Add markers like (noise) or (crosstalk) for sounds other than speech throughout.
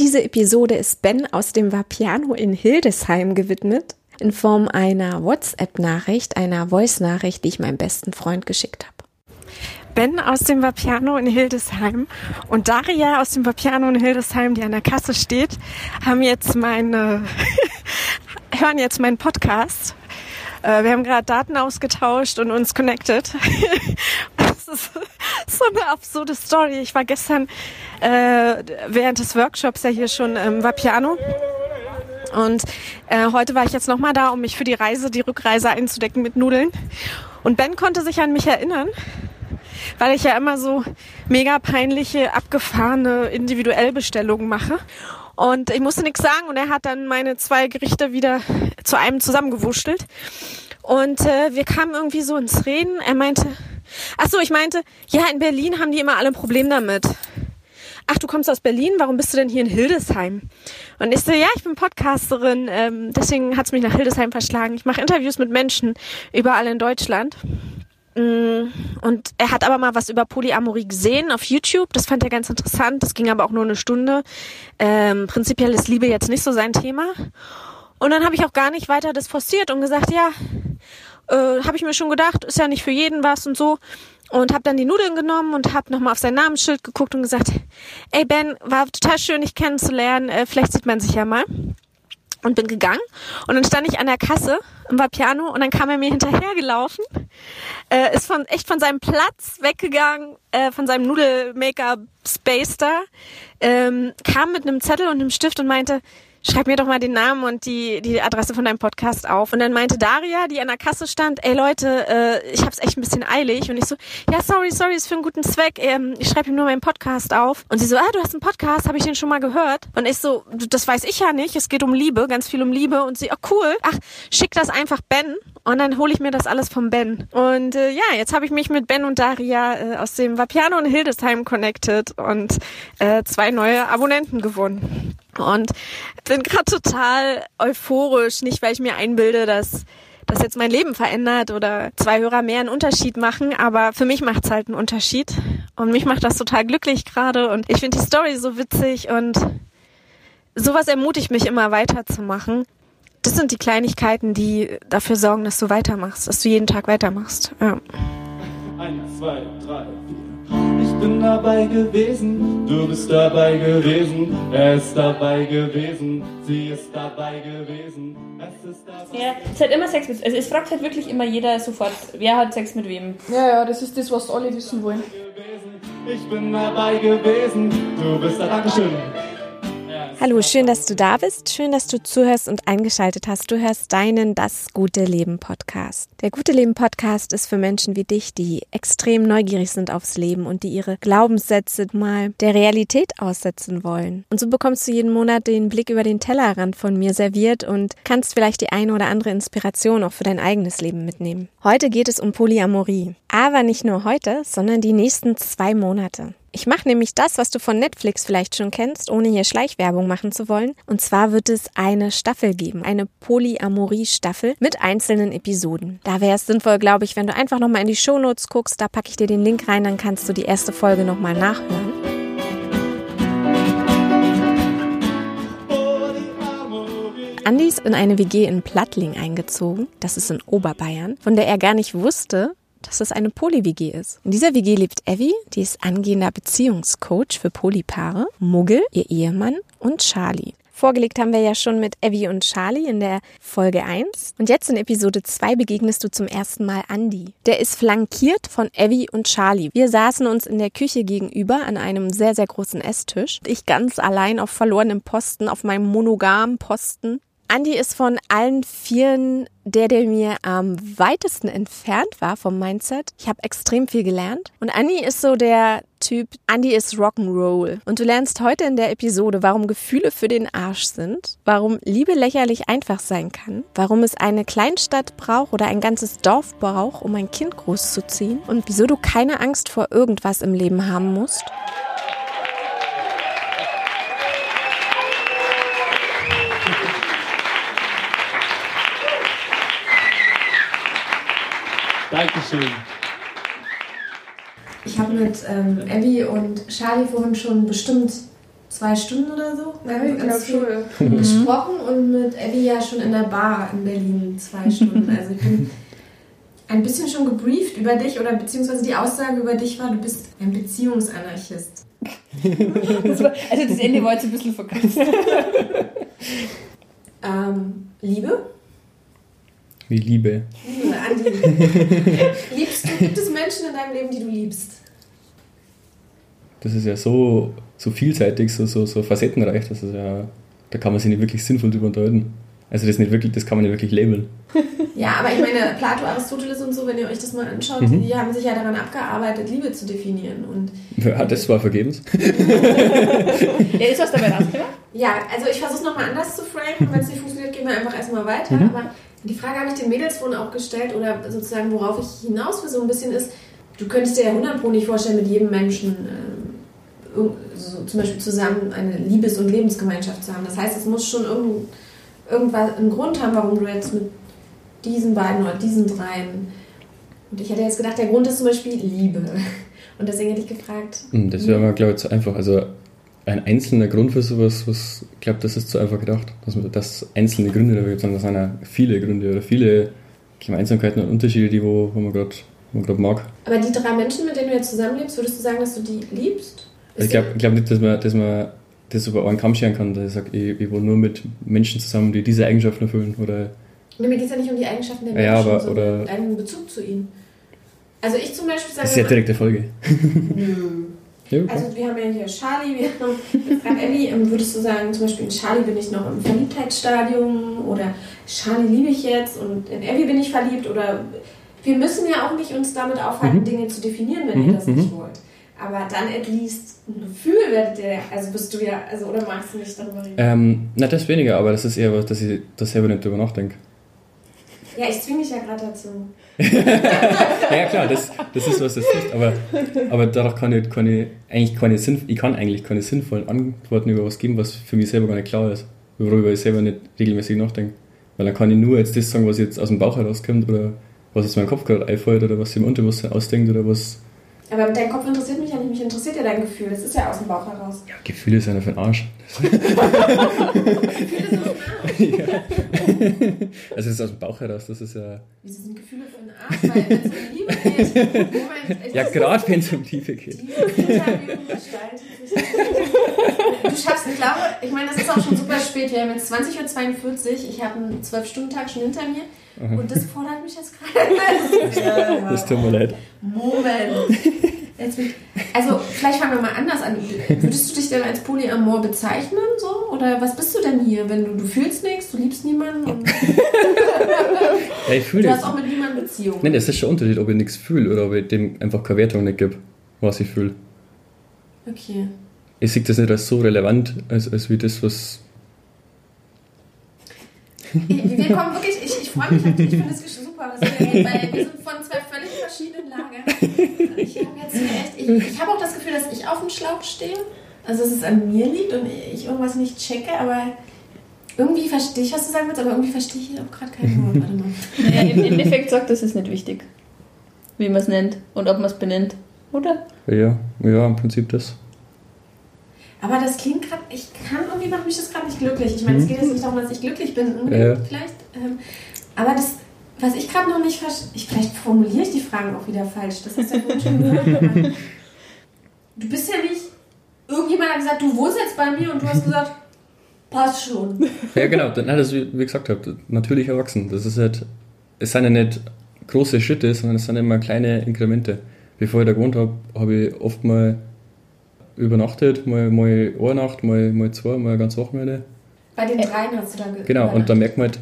Diese Episode ist Ben aus dem Vapiano in Hildesheim gewidmet, in Form einer WhatsApp-Nachricht, einer Voice-Nachricht, die ich meinem besten Freund geschickt habe. Ben aus dem Vapiano in Hildesheim und Daria aus dem Vapiano in Hildesheim, die an der Kasse steht, haben jetzt meine, (laughs) hören jetzt meinen Podcast. Äh, wir haben gerade Daten ausgetauscht und uns connected. (laughs) ist (laughs) so eine absurde Story. Ich war gestern äh, während des Workshops ja hier schon im Vapiano. Und äh, heute war ich jetzt nochmal da, um mich für die Reise, die Rückreise einzudecken mit Nudeln. Und Ben konnte sich an mich erinnern weil ich ja immer so mega peinliche, abgefahrene Individuellbestellungen mache. Und ich musste nichts sagen und er hat dann meine zwei Gerichte wieder zu einem zusammengewurschtelt. Und äh, wir kamen irgendwie so ins Reden. Er meinte, ach so, ich meinte, ja, in Berlin haben die immer alle ein Problem damit. Ach, du kommst aus Berlin, warum bist du denn hier in Hildesheim? Und ich so, ja, ich bin Podcasterin, ähm, deswegen hat's mich nach Hildesheim verschlagen. Ich mache Interviews mit Menschen überall in Deutschland. Mm, und er hat aber mal was über Polyamorie gesehen auf YouTube. Das fand er ganz interessant. Das ging aber auch nur eine Stunde. Ähm, prinzipiell ist Liebe jetzt nicht so sein Thema. Und dann habe ich auch gar nicht weiter das forciert und gesagt, ja, äh, habe ich mir schon gedacht, ist ja nicht für jeden was und so. Und habe dann die Nudeln genommen und habe nochmal auf sein Namensschild geguckt und gesagt, ey Ben, war total schön, dich kennenzulernen. Äh, vielleicht sieht man sich ja mal und bin gegangen und dann stand ich an der Kasse im Vapiano und dann kam er mir hinterhergelaufen, äh, ist von echt von seinem Platz weggegangen, äh, von seinem Nudelmaker Space da, ähm, kam mit einem Zettel und einem Stift und meinte, schreib mir doch mal den Namen und die, die Adresse von deinem Podcast auf. Und dann meinte Daria, die an der Kasse stand, ey Leute, äh, ich hab's echt ein bisschen eilig. Und ich so, ja, sorry, sorry, ist für einen guten Zweck. Ähm, ich schreibe ihm nur meinen Podcast auf. Und sie so, ah, du hast einen Podcast, habe ich den schon mal gehört? Und ich so, das weiß ich ja nicht. Es geht um Liebe, ganz viel um Liebe. Und sie, oh cool, ach, schick das einfach Ben. Und dann hole ich mir das alles vom Ben. Und äh, ja, jetzt habe ich mich mit Ben und Daria äh, aus dem Vapiano in Hildesheim connected und äh, zwei neue Abonnenten gewonnen. Und bin gerade total euphorisch, nicht weil ich mir einbilde, dass das jetzt mein Leben verändert oder zwei Hörer mehr einen Unterschied machen, aber für mich macht's halt einen Unterschied und mich macht das total glücklich gerade und ich finde die Story so witzig und sowas ermutigt mich immer weiterzumachen. Das sind die Kleinigkeiten, die dafür sorgen, dass du weitermachst, dass du jeden Tag weitermachst. Ja. Eins, zwei, drei, vier bin dabei gewesen, du bist dabei gewesen, er ist dabei gewesen, sie ist dabei gewesen, es ist dabei Ja, es hat immer Sex mit, also es fragt halt wirklich immer jeder sofort, wer hat Sex mit wem. Ja, ja, das ist das, was alle wissen wollen. Ich bin dabei gewesen, du bist da, Dankeschön. Hallo, schön, dass du da bist. Schön, dass du zuhörst und eingeschaltet hast. Du hörst deinen Das gute Leben Podcast. Der gute Leben Podcast ist für Menschen wie dich, die extrem neugierig sind aufs Leben und die ihre Glaubenssätze mal der Realität aussetzen wollen. Und so bekommst du jeden Monat den Blick über den Tellerrand von mir serviert und kannst vielleicht die eine oder andere Inspiration auch für dein eigenes Leben mitnehmen. Heute geht es um Polyamorie. Aber nicht nur heute, sondern die nächsten zwei Monate. Ich mache nämlich das, was du von Netflix vielleicht schon kennst, ohne hier Schleichwerbung machen zu wollen. Und zwar wird es eine Staffel geben, eine Polyamorie-Staffel mit einzelnen Episoden. Da wäre es sinnvoll, glaube ich, wenn du einfach nochmal in die Shownotes guckst, da packe ich dir den Link rein, dann kannst du die erste Folge nochmal nachhören. Andi ist in eine WG in Plattling eingezogen, das ist in Oberbayern, von der er gar nicht wusste, dass es eine Poly-WG ist. In dieser WG lebt Evie, die ist angehender Beziehungscoach für Polypaare, Muggel, ihr Ehemann und Charlie. Vorgelegt haben wir ja schon mit Evie und Charlie in der Folge 1. Und jetzt in Episode 2 begegnest du zum ersten Mal Andy. Der ist flankiert von Evie und Charlie. Wir saßen uns in der Küche gegenüber an einem sehr, sehr großen Esstisch. Ich ganz allein auf verlorenem Posten, auf meinem monogamen Posten. Andy ist von allen Vieren der, der mir am weitesten entfernt war vom Mindset. Ich habe extrem viel gelernt. Und Andy ist so der Typ, Andy ist Rock'n'Roll. Und du lernst heute in der Episode, warum Gefühle für den Arsch sind, warum Liebe lächerlich einfach sein kann, warum es eine Kleinstadt braucht oder ein ganzes Dorf braucht, um ein Kind großzuziehen und wieso du keine Angst vor irgendwas im Leben haben musst. Dankeschön. Ich habe mit ähm, Abby und Charlie vorhin schon bestimmt zwei Stunden oder so. Ja, ich ganz glaub viel (laughs) gesprochen und mit Abby ja schon in der Bar in Berlin zwei Stunden. (laughs) Also ich bin ein bisschen schon gebrieft über dich oder beziehungsweise die Aussage über dich war, du bist ein Beziehungsanarchist. (laughs) Das war, also das Ende war jetzt ein bisschen verkürzt. Ähm, Liebe? Wie Liebe. Liebe, Andi. (laughs) Liebst du, gibt es Menschen in deinem Leben, die du liebst? Das ist ja so, so vielseitig, so, so, so facettenreich, dass es ja, da kann man sich nicht wirklich sinnvoll drüber unterhalten. Also das, nicht wirklich, das kann man nicht wirklich labeln. Ja, aber ich meine, Plato, Aristoteles und so, wenn ihr euch das mal anschaut, Mhm. die haben sich ja daran abgearbeitet, Liebe zu definieren. Und Hat das zwar vergebens. (laughs) Ja, ist was dabei rausgekommen? ja, also ich versuche es nochmal anders zu framen. Wenn es nicht funktioniert, gehen wir einfach erstmal weiter. Mhm. Aber die Frage habe ich den Mädels vorhin auch gestellt oder sozusagen, worauf ich hinaus will so ein bisschen ist, du könntest dir ja 100 Pro nicht vorstellen, mit jedem Menschen irg- so zum Beispiel zusammen eine Liebes- und Lebensgemeinschaft zu haben. Das heißt, es muss schon irgend, irgendwas, einen Grund haben, warum du jetzt mit diesen beiden oder diesen dreien. Und ich hätte jetzt gedacht, der Grund ist zum Beispiel Liebe. Und deswegen hätte ich gefragt. Hm, Das wäre mal, glaube ich, zu einfach. Also ein einzelner Grund für sowas, was, ich glaube, das ist zu einfach gedacht. Dass man das einzelne Gründe dafür gibt, sondern das sind ja viele Gründe oder viele Gemeinsamkeiten und Unterschiede, die wo, wo man gerade man grad mag. Aber die drei Menschen, mit denen du jetzt zusammenlebst, würdest du sagen, dass du die liebst? Also ich glaube glaub nicht, dass man, dass man das über einen Kamm scheren kann, dass ich sage, ich, ich wohne nur mit Menschen zusammen, die diese Eigenschaften erfüllen. Oder Nee, mir geht es ja nicht um die Eigenschaften der Ja, Menschen, aber- sondern deinen Bezug zu ihnen. Also ich zum Beispiel sage das ist ja direkte Folge. Nö. (laughs) Ja, okay. Also wir haben ja hier Charlie, wir haben jetzt gerade Ellie. Würdest du sagen, zum Beispiel in Charlie bin ich noch im Verliebtheitsstadium oder Charlie liebe ich jetzt und in Ellie bin ich verliebt oder wir müssen ja auch nicht uns damit aufhalten, Mhm. Dinge zu definieren, wenn ihr Mhm, das nicht mhm. wollt. Aber dann at least ein Gefühl werdet ihr, also bist du ja, also oder magst du nicht darüber reden? ähm, na, das weniger, aber das ist eher was, dass ich da selber nicht drüber nachdenke. Ja, ich zwinge dich ja gerade dazu. (laughs) Ja, klar, das, das ist was, das ist. Aber, aber dadurch kann ich, kann ich eigentlich keine ich kann eigentlich keine sinnvollen Antworten über was geben, was für mich selber gar nicht klar ist. Worüber ich selber nicht regelmäßig nachdenke. Weil dann kann ich nur jetzt das sagen, was jetzt aus dem Bauch herauskommt oder was aus meinem Kopf gerade einfällt oder was sich im Unterbewusstsein ausdenkt oder was. Aber dein Kopf interessiert mich ja nicht, mich interessiert ja dein Gefühl. Das ist ja aus dem Bauch heraus. Ja, Gefühle sind ja für den Arsch. (laughs) ja. Also das ist aus dem Bauch heraus, das ist ja. Wieso sind Gefühle für den Arsch? Weil wenn es um Liebe geht. (laughs) Moment, Ja, gerade wenn es um Liebe geht. Dieses Interview gestaltet. Du schaffst, ich glaube, ich meine, das ist auch schon super spät. Wir haben jetzt 20.42 Uhr. Ich habe einen 12-Stunden-Tag schon hinter mir. Und das fordert mich jetzt gerade. Das tut mir leid. Moment. Bin also, vielleicht fangen wir mal anders an. Würdest du dich denn als Polyamor bezeichnen? So? Oder was bist du denn hier? Wenn du, du fühlst nichts, du liebst niemanden und (laughs) Ja, ich fühle du hast auch mit niemandem Beziehung. Nein, das ist schon ein Unterschied, ob ich nichts fühle oder ob ich dem einfach keine Wertung nicht gebe, was ich fühle. Okay. Ich sehe das nicht als so relevant, als, als wie das, was. Wir wir kommen wirklich, ich, ich freue mich, auf- ich finde das super, was wir reden, weil wir sind von zwei völlig verschiedenen Lagern. Ich habe jetzt hier echt, ich, ich habe auch das Gefühl, dass ich auf dem Schlauch stehe, also dass es an mir liegt und ich irgendwas nicht checke, aber irgendwie verstehe ich, was du sagen willst, aber irgendwie verstehe ich auch gerade kein Wort. Warte mal. Naja, im Endeffekt sagt das ist nicht wichtig, wie man es nennt und ob man es benennt, oder? Ja, ja, im Prinzip das. Aber das klingt gerade, ich kann irgendwie macht mich das gerade nicht glücklich. Ich meine, es geht jetzt nicht darum, dass ich glücklich bin, Ja. vielleicht. Ähm, aber das, was ich gerade noch nicht verstehe, vielleicht formuliere ich die Fragen auch wieder falsch. Das hast du ja vorhin schon gehört. Du bist ja nicht, irgendjemand hat gesagt, du wohnst jetzt bei mir und du hast gesagt, passt schon. Ja, genau, dann, das, wie wie gesagt habe, natürlich erwachsen. Das ist halt, es sind ja nicht große Schritte, sondern es sind immer kleine Inkremente. Bevor ich da gewohnt habe, habe ich oft mal übernachtet, mal, mal eine Nacht, mal, mal zwei, mal eine ganze Wochenende. Bei den dreien hast du da ge- Genau, und dann merkt man halt,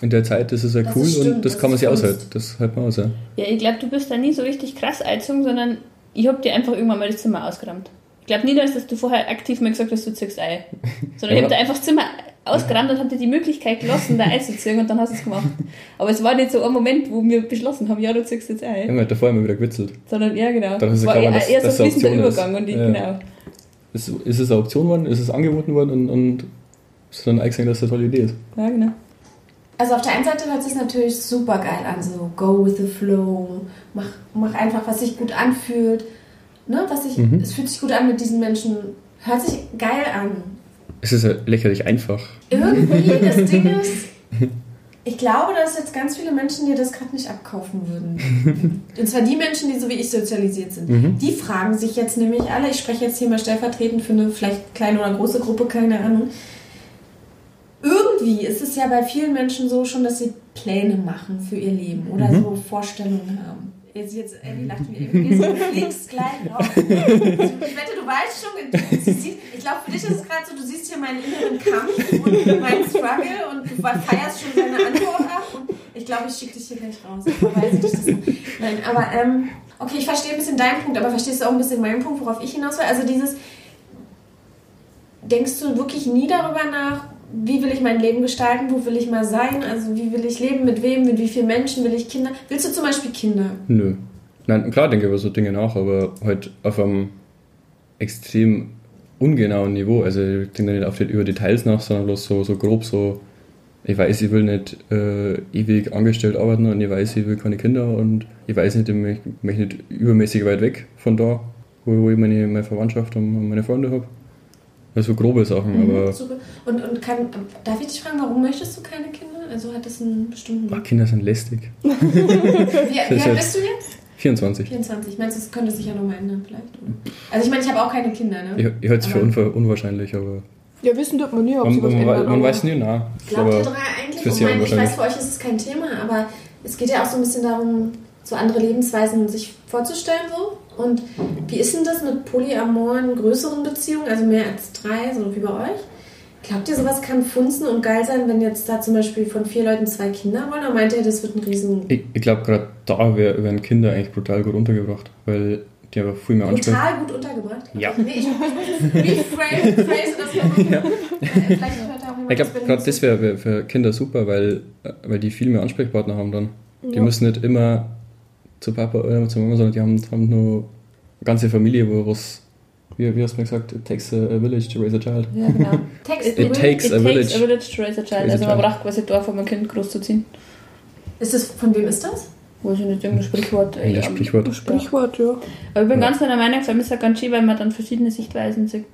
in der Zeit, das ist ja Das cool ist stimmt, und das, das kann man sich aushalten. Das hält man aus, ja. Ja, ich glaube, du bist da nie so richtig krass eingezogen, sondern ich habe dir einfach irgendwann mal das Zimmer ausgeräumt. Ich glaube nie, dass du vorher aktiv mal gesagt hast, du ziehst ein. Sondern ich Ja. habe dir einfach Zimmer ausgeräumt und habe dir die Möglichkeit gelassen, da einzuziehen und dann hast du es gemacht. Aber es war nicht so ein Moment, wo wir beschlossen haben, ja, du ziehst jetzt ein. habe halt davor immer wieder gewitzelt. Sondern, ja, genau. Dann ist es ja war klar, eher, dass- eher so ein fließender Option ist. Übergang und ich, Ja. genau. Ist, ist es eine Option worden? Ist es angeboten worden und, und ist dann eingesehen, dass das eine tolle Idee ist? Ja, genau. Also auf der einen Seite hört es sich natürlich super geil an, so go with the flow, mach, mach einfach, was sich gut anfühlt. Ne, was sich, Mhm. Es fühlt sich gut an, mit diesen Menschen Hört sich geil an. Es ist ja lächerlich einfach. Irgendwie, (laughs) das Ding ist, ich glaube, dass jetzt ganz viele Menschen dir das gerade nicht abkaufen würden. Und zwar die Menschen, die so wie ich sozialisiert sind. Mhm. Die fragen sich jetzt nämlich alle, ich spreche jetzt hier mal stellvertretend für eine vielleicht kleine oder große Gruppe, keine Ahnung. Irgendwie ist es ja bei vielen Menschen so schon, dass sie Pläne machen für ihr Leben oder Mhm. so Vorstellungen haben. Jetzt, jetzt Ellie lacht mir irgendwie so, du fliegst gleich raus. Ich wette, du weißt schon, sie sieht, glaube, für dich ist es gerade so, du siehst hier meinen inneren Kampf und meinen Struggle und du feierst schon deine Antwort ab und ich glaube, ich schicke dich hier gleich raus. Nein, aber ähm, okay, ich verstehe ein bisschen deinen Punkt, aber verstehst du auch ein bisschen meinen Punkt, worauf ich hinaus will? Also dieses, denkst du wirklich nie darüber nach, wie will ich mein Leben gestalten, wo will ich mal sein, also wie will ich leben, mit wem, mit wie vielen Menschen will ich Kinder? Willst du zum Beispiel Kinder? Nö. Nein, klar denke ich über so Dinge nach, aber halt auf einem extrem ungenauen Niveau. Also ich denke da nicht auf die, über Details nach, sondern bloß so, so grob so, ich weiß, ich will nicht äh, ewig angestellt arbeiten und ich weiß, ich will keine Kinder und ich weiß nicht, ich möchte nicht übermäßig weit weg von da, wo, wo ich meine, meine Verwandtschaft und meine Freunde habe. Also grobe Sachen, aber Super. Und, und kann, darf ich dich fragen, warum möchtest du keine Kinder? Also hat das einen bestimmten Grund? Kinder sind lästig. (laughs) Wie, wie alt bist du jetzt? 24. 24. Meinst du, das könnte sich ja nochmal ändern vielleicht? Oder? Also ich meine, ich habe auch keine Kinder, ne? Ich, ich halte es für unver unwahrscheinlich, aber Ja, wissen tut man nie, ob man, sie was man, ändern. man weiß nie, na. Glaubt ihr drei eigentlich? für Ich, meine, ich weiß, für euch ist es kein Thema, aber es geht ja auch so ein bisschen darum, so andere Lebensweisen sich vorzustellen so. Und wie ist denn das mit polyamoren größeren Beziehungen, also mehr als drei, so wie bei euch? Glaubt ihr, sowas kann funzen und geil sein, wenn jetzt da zum Beispiel von vier Leuten zwei Kinder wollen? Oder meint ihr, das wird ein riesen... Ich, ich glaube, gerade da wär, werden Kinder eigentlich brutal gut untergebracht, weil die einfach viel mehr ansprechen. Brutal gut untergebracht. Ja. Nee, ich rephrase das mal. (laughs) Ich glaube, das gerade das wäre wär für Kinder super, weil, weil die viel mehr Ansprechpartner haben dann. Die Ja. müssen nicht immer zu Papa oder zu Mama, sondern die haben, haben nur eine ganze Familie, wo was, wie, wie hast du mir gesagt, it takes a, a village to raise a child. Ja, genau. Text (laughs) It takes It a takes village. a village to raise a child. raise a Also man child. braucht quasi ein Dorf, um ein Kind großzuziehen. Ist das, von wem ist das? Weiß ich nicht, irgendein Sprichwort. Ein Ja. Sprichwort. Sprichwort, ja. Aber ich bin Ja. ganz deiner Meinung, vor allem ist es ganz schön, weil man dann verschiedene Sichtweisen sieht.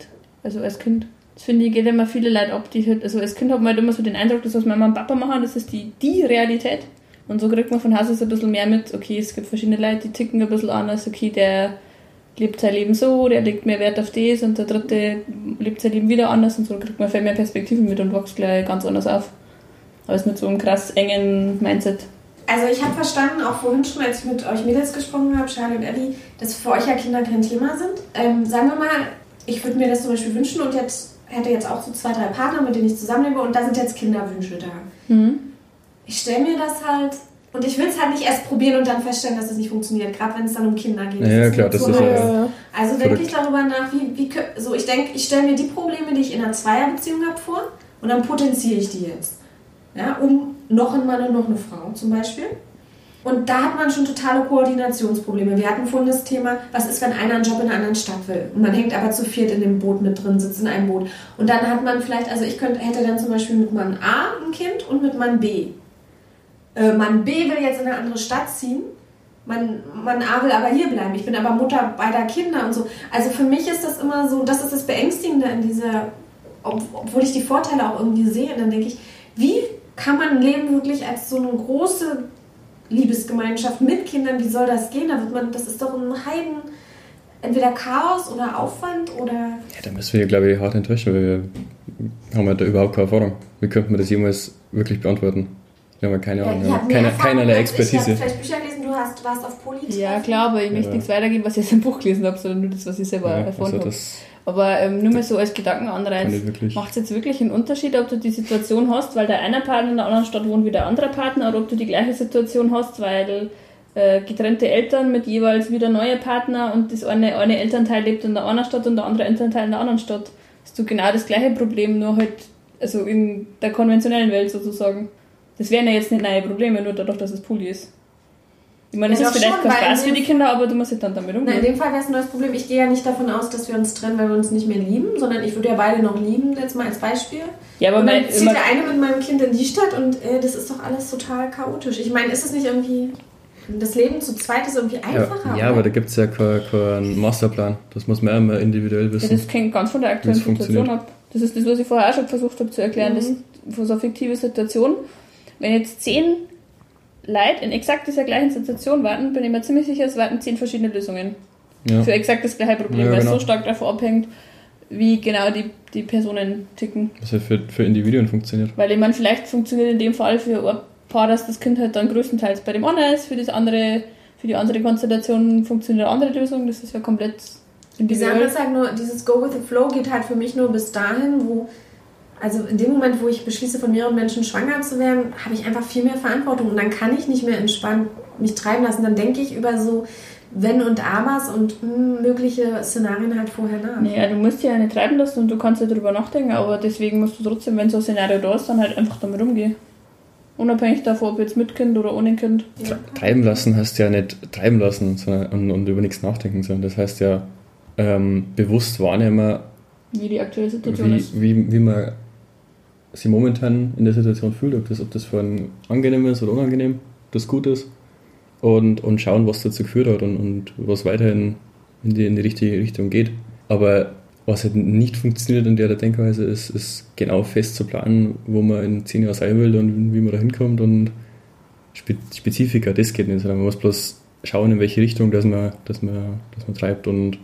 Also als Kind. Das finde ich, geht immer viele Leute ab, die halt, also als Kind hat man halt immer so den Eindruck, das, was Mama und Papa machen, das ist die, die Realität. Und so kriegt man von Haus aus ein bisschen mehr mit, okay, es gibt verschiedene Leute, die ticken ein bisschen anders, okay, der lebt sein Leben so, der legt mehr Wert auf das und der dritte lebt sein Leben wieder anders und so kriegt man viel mehr Perspektiven mit und wächst gleich ganz anders auf. Als mit so einem krass engen Mindset. Also ich habe verstanden, auch vorhin schon, als ich mit euch Mädels gesprochen habe, Charlie und Ellie, dass für euch ja Kinder kein Thema sind. Ähm, sagen wir mal, ich würde mir das zum Beispiel wünschen und jetzt hätte jetzt auch so zwei, drei Partner, mit denen ich zusammenlebe und da sind jetzt Kinderwünsche da. Mhm. Ich stelle mir das halt und ich will es halt nicht erst probieren und dann feststellen, dass es nicht funktioniert, gerade wenn es dann um Kinder geht. Ja, klar, das ist ja-. Also denke ich darüber nach, wie, wie so ich denke, ich stelle mir die Probleme, die ich in einer Zweierbeziehung habe, vor und dann potenziere ich die jetzt. Ja, um noch einen Mann und noch eine Frau zum Beispiel. Und da hat man schon totale Koordinationsprobleme. Wir hatten vorhin das Thema, was ist, wenn einer einen Job in einer anderen Stadt will und man hängt aber zu viert in dem Boot mit drin, sitzt in einem Boot. Und dann hat man vielleicht, also ich könnte, hätte dann zum Beispiel mit Mann A ein Kind und mit Mann B. Äh, Mann B will jetzt in eine andere Stadt ziehen. Mann, Mann A will aber hier bleiben. Ich bin aber Mutter beider Kinder und so. Also für mich ist das immer so, das ist das Beängstigende in dieser, ob, obwohl ich die Vorteile auch irgendwie sehe. Dann denke ich, wie kann man leben wirklich als so eine große Liebesgemeinschaft mit Kindern? Wie soll das gehen? Da wird man, das ist doch ein Heiden, entweder Chaos oder Aufwand oder. Ja, da müssen wir, glaube ich, hart enttäuschen, weil wir haben ja da überhaupt keine Erfahrung. Wie könnten wir das jemals wirklich beantworten? Haben ja keine Ahnung, mehr keine, keinerlei als ich. Expertise. vielleicht Bücher gelesen, du hast, warst auf Politik. Ja, klar, aber ich möchte Ja. nichts weitergeben, was ich aus dem Buch gelesen habe, sondern nur das, was ich selber Ja, erfahren also habe. Aber ähm, nur mal so als Gedankenanreiz. ich. Macht es jetzt wirklich einen Unterschied, ob du die Situation hast, weil der eine Partner in der anderen Stadt wohnt wie der andere Partner, oder ob du die gleiche Situation hast, weil äh, getrennte Eltern mit jeweils wieder neue Partner und das eine, eine Elternteil lebt in der einen Stadt und der andere Elternteil in der anderen Stadt. Hast du genau das gleiche Problem, nur halt also in der konventionellen Welt sozusagen. Das wären ja jetzt nicht neue Probleme, nur dadurch, dass es Pulli ist. Ich meine, es Ja, ist vielleicht schon, kein Spaß in für dem- die Kinder, aber du musst halt dann damit Na, in umgehen. dem Fall wäre es ein neues Problem. Ich gehe ja nicht davon aus, dass wir uns trennen, weil wir uns nicht mehr lieben, sondern ich würde ja beide noch lieben, jetzt mal als Beispiel. Ja, aber und dann mein, zieht der eine mit meinem Kind in die Stadt und äh, das ist doch alles total chaotisch. Ich meine, ist es nicht irgendwie. Das Leben zu zweit ist irgendwie einfacher. Ja, ja aber da gibt es ja keinen kein Masterplan. Das muss man immer individuell Ja, wissen. das hängt ganz von der aktuellen Situation ab. Das ist das, was ich vorher auch schon versucht habe zu erklären. Das von so einer fiktive Situation. Wenn jetzt zehn Leute in exakt dieser gleichen Situation warten, bin ich mir ziemlich sicher, es warten zehn verschiedene Lösungen ja. für exakt das gleiche Problem, Ja, weil es genau. so stark davon abhängt, wie genau die, die Personen ticken. Was ja für, für Individuen funktioniert. Weil ich meine, vielleicht funktioniert in dem Fall für ein Paar, dass das Kind halt dann größtenteils bei dem einen ist, für das andere, für die andere Konstellation funktioniert eine andere Lösung. Das ist ja komplett Die sagen individuell. das halt nur, dieses Go with the Flow geht halt für mich nur bis dahin, wo, also in dem Moment, wo ich beschließe, von mehreren Menschen schwanger zu werden, habe ich einfach viel mehr Verantwortung und dann kann ich nicht mehr entspannt mich treiben lassen. Dann denke ich über so Wenn und Abers und mh, mögliche Szenarien halt vorher nach. Naja, du musst dich ja nicht treiben lassen und du kannst ja drüber nachdenken, aber deswegen musst du trotzdem, wenn so ein Szenario da ist, dann halt einfach damit umgehen. Unabhängig davon, ob jetzt mit Kind oder ohne Kind. Tre- Treiben lassen heißt ja nicht treiben lassen sondern, und, und über nichts nachdenken, sondern das heißt ja ähm, bewusst wahrnehmen, Wie die aktuelle Situation wie, ist. wie, wie man sich momentan in der Situation fühlt, ob das, ob das für einen angenehm ist oder unangenehm, das gut ist und, und schauen, was dazu geführt hat und, und was weiterhin in die, in die richtige Richtung geht. Aber was halt nicht funktioniert in der Denkweise ist, ist genau fest zu planen, wo man in zehn Jahren sein will und wie man da hinkommt und Spe Spezifika, das geht nicht, sondern man muss bloß schauen, in welche Richtung dass man, dass man, dass man treibt und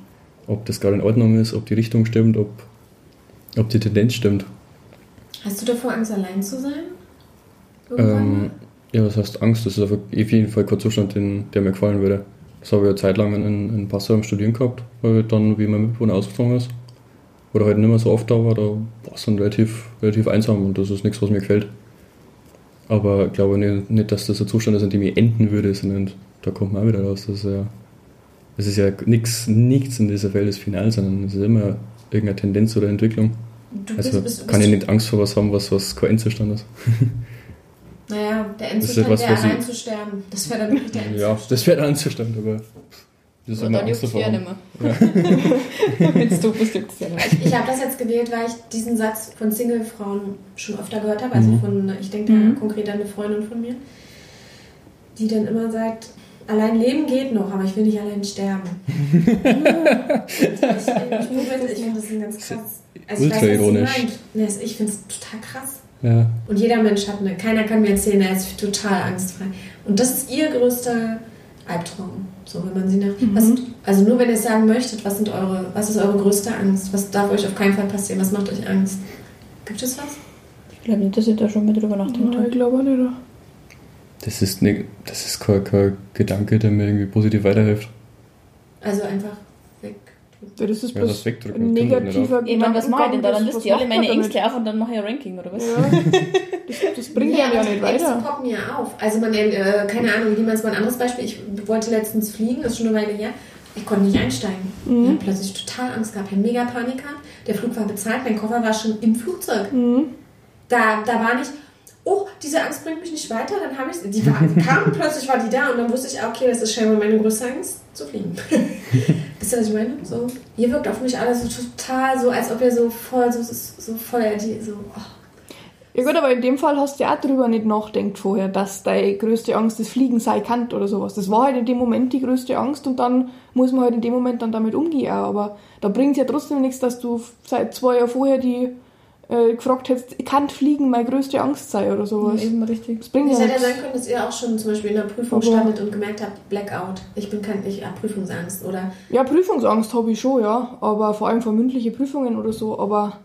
ob das gerade in Ordnung ist, ob die Richtung stimmt, ob, ob die Tendenz stimmt. Hast du davor Angst, allein zu sein? Ähm, ja, was heißt Angst? Das ist auf jeden Fall kein Zustand, den, der mir gefallen würde. Das habe ich ja zeitlang in, in Passau im Studieren gehabt, weil dann, wie mein Mitbewohner ausgezogen ist, oder halt nicht mehr so oft da war, da war es dann relativ, relativ einsam und das ist nichts, was mir gefällt. Aber ich glaube nicht, nicht, dass das ein Zustand ist, in dem ich enden würde, sondern da kommt man auch wieder raus. Das ist ja, das ist ja nichts, nichts in dieser Welt ist final, sondern es ist immer irgendeine Tendenz oder Entwicklung. Du bist, Also bist, bist, kann ich nicht Angst vor was haben, was, was kein Endzustand ist. Naja, der ist Endzustand wäre ich- allein zu sterben. Das wäre dann wirklich der Ja, Endzustand. das wäre der Endzustand, aber das ist immer Angst davor. ja nicht. Wenn es doof ist, juckt es ja nicht. Ich habe das jetzt gewählt, weil ich diesen Satz von Single-Frauen schon öfter gehört habe. Also Mhm. von, ich denke da Mhm. konkret an eine Freundin von mir, die dann immer sagt, allein leben geht noch, aber ich will nicht allein sterben. ich ich, ich, das ein ganz krass. Also ich weiß, was Ultra ironisch. es- Ich finde es total krass. Ja, Und jeder Mensch hat eine, keiner kann mir erzählen, er ist total angstfrei. Und das ist ihr größter Albtraum. So, wenn man sie nach, was, also nur wenn ihr sagen möchtet, was sind eure, was ist eure größte Angst? Was darf euch auf keinen Fall passieren? Was macht euch Angst? Gibt es was? Ich glaube nicht, dass ich da schon mal drüber nachdenkt Nein, ich glaube nicht. das ist, ne, das ist kein, kein Gedanke, der mir irgendwie positiv weiterhilft. Also einfach. Ja, Das ist Ja, bloß das wegdrücken, negativer Ich meine, was mache ich denn da? Dann was ihr alle meine? Ängste auf und dann mache ich ein Ranking, oder was? Ja, das, das (laughs) bringt ja ja nicht Ängste weiter. poppen ja auf. Also man, äh, keine Ahnung, jemals mal ein anderes Beispiel. Ich wollte letztens fliegen, das ist schon eine Weile her. Ich konnte nicht einsteigen. Mhm. Ich habe plötzlich total Angst gehabt. Ich hatte mega Panik gehabt. Der Flug war bezahlt, mein Koffer war schon im Flugzeug. Mhm. Da, da war nicht, oh, diese Angst bringt mich nicht weiter, dann habe ich die. War, die kam, (laughs) plötzlich war die da und dann wusste ich, ah, okay, das ist scheinbar meine größte Angst, zu fliegen. (laughs) Wisst ihr, was ich meine? So, ihr wirkt auf mich alle so total so, als ob ihr so voll, so, so, so voll, die, so, oh. Ja gut, aber in dem Fall hast du ja auch drüber nicht nachdenkt vorher, dass deine größte Angst das Fliegen sei kann oder sowas. Das war halt in dem Moment die größte Angst und dann muss man halt in dem Moment dann damit umgehen. Aber da bringt es ja trotzdem nichts, dass du seit zwei Jahren vorher die äh, gefragt hättest, kann Fliegen meine größte Angst sein oder sowas. Ja, eben richtig. Das bringt Es ja hätte ja sein können, dass ihr auch schon zum Beispiel in der Prüfung Aber- standet und gemerkt habt, Blackout. Ich bin kein, ich habe Prüfungsangst oder Ja, Prüfungsangst habe ich schon, ja. Aber vor allem vor mündliche Prüfungen oder so. Aber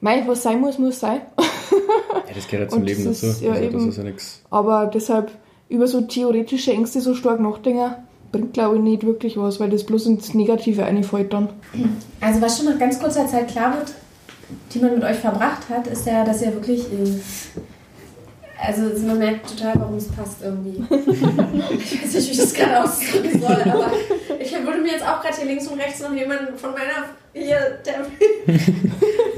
mei, was sein muss, muss sein. Ja, das gehört ja zum Und Leben dazu. ist ja also, das eben- ist ja nichts. Aber deshalb über so theoretische Ängste so stark nachdenken, bringt glaube ich nicht wirklich was, weil das bloß ins Negative einfällt dann. Also was schon nach ganz kurzer Zeit klar wird, die man mit euch verbracht hat, ist ja, dass ihr wirklich. Äh, also man merkt total, warum es passt irgendwie. (laughs) ich weiß nicht, wie ich das gerade ausdrücken soll, aber ich würde mir jetzt auch gerade hier links und rechts noch jemanden von meiner hier der.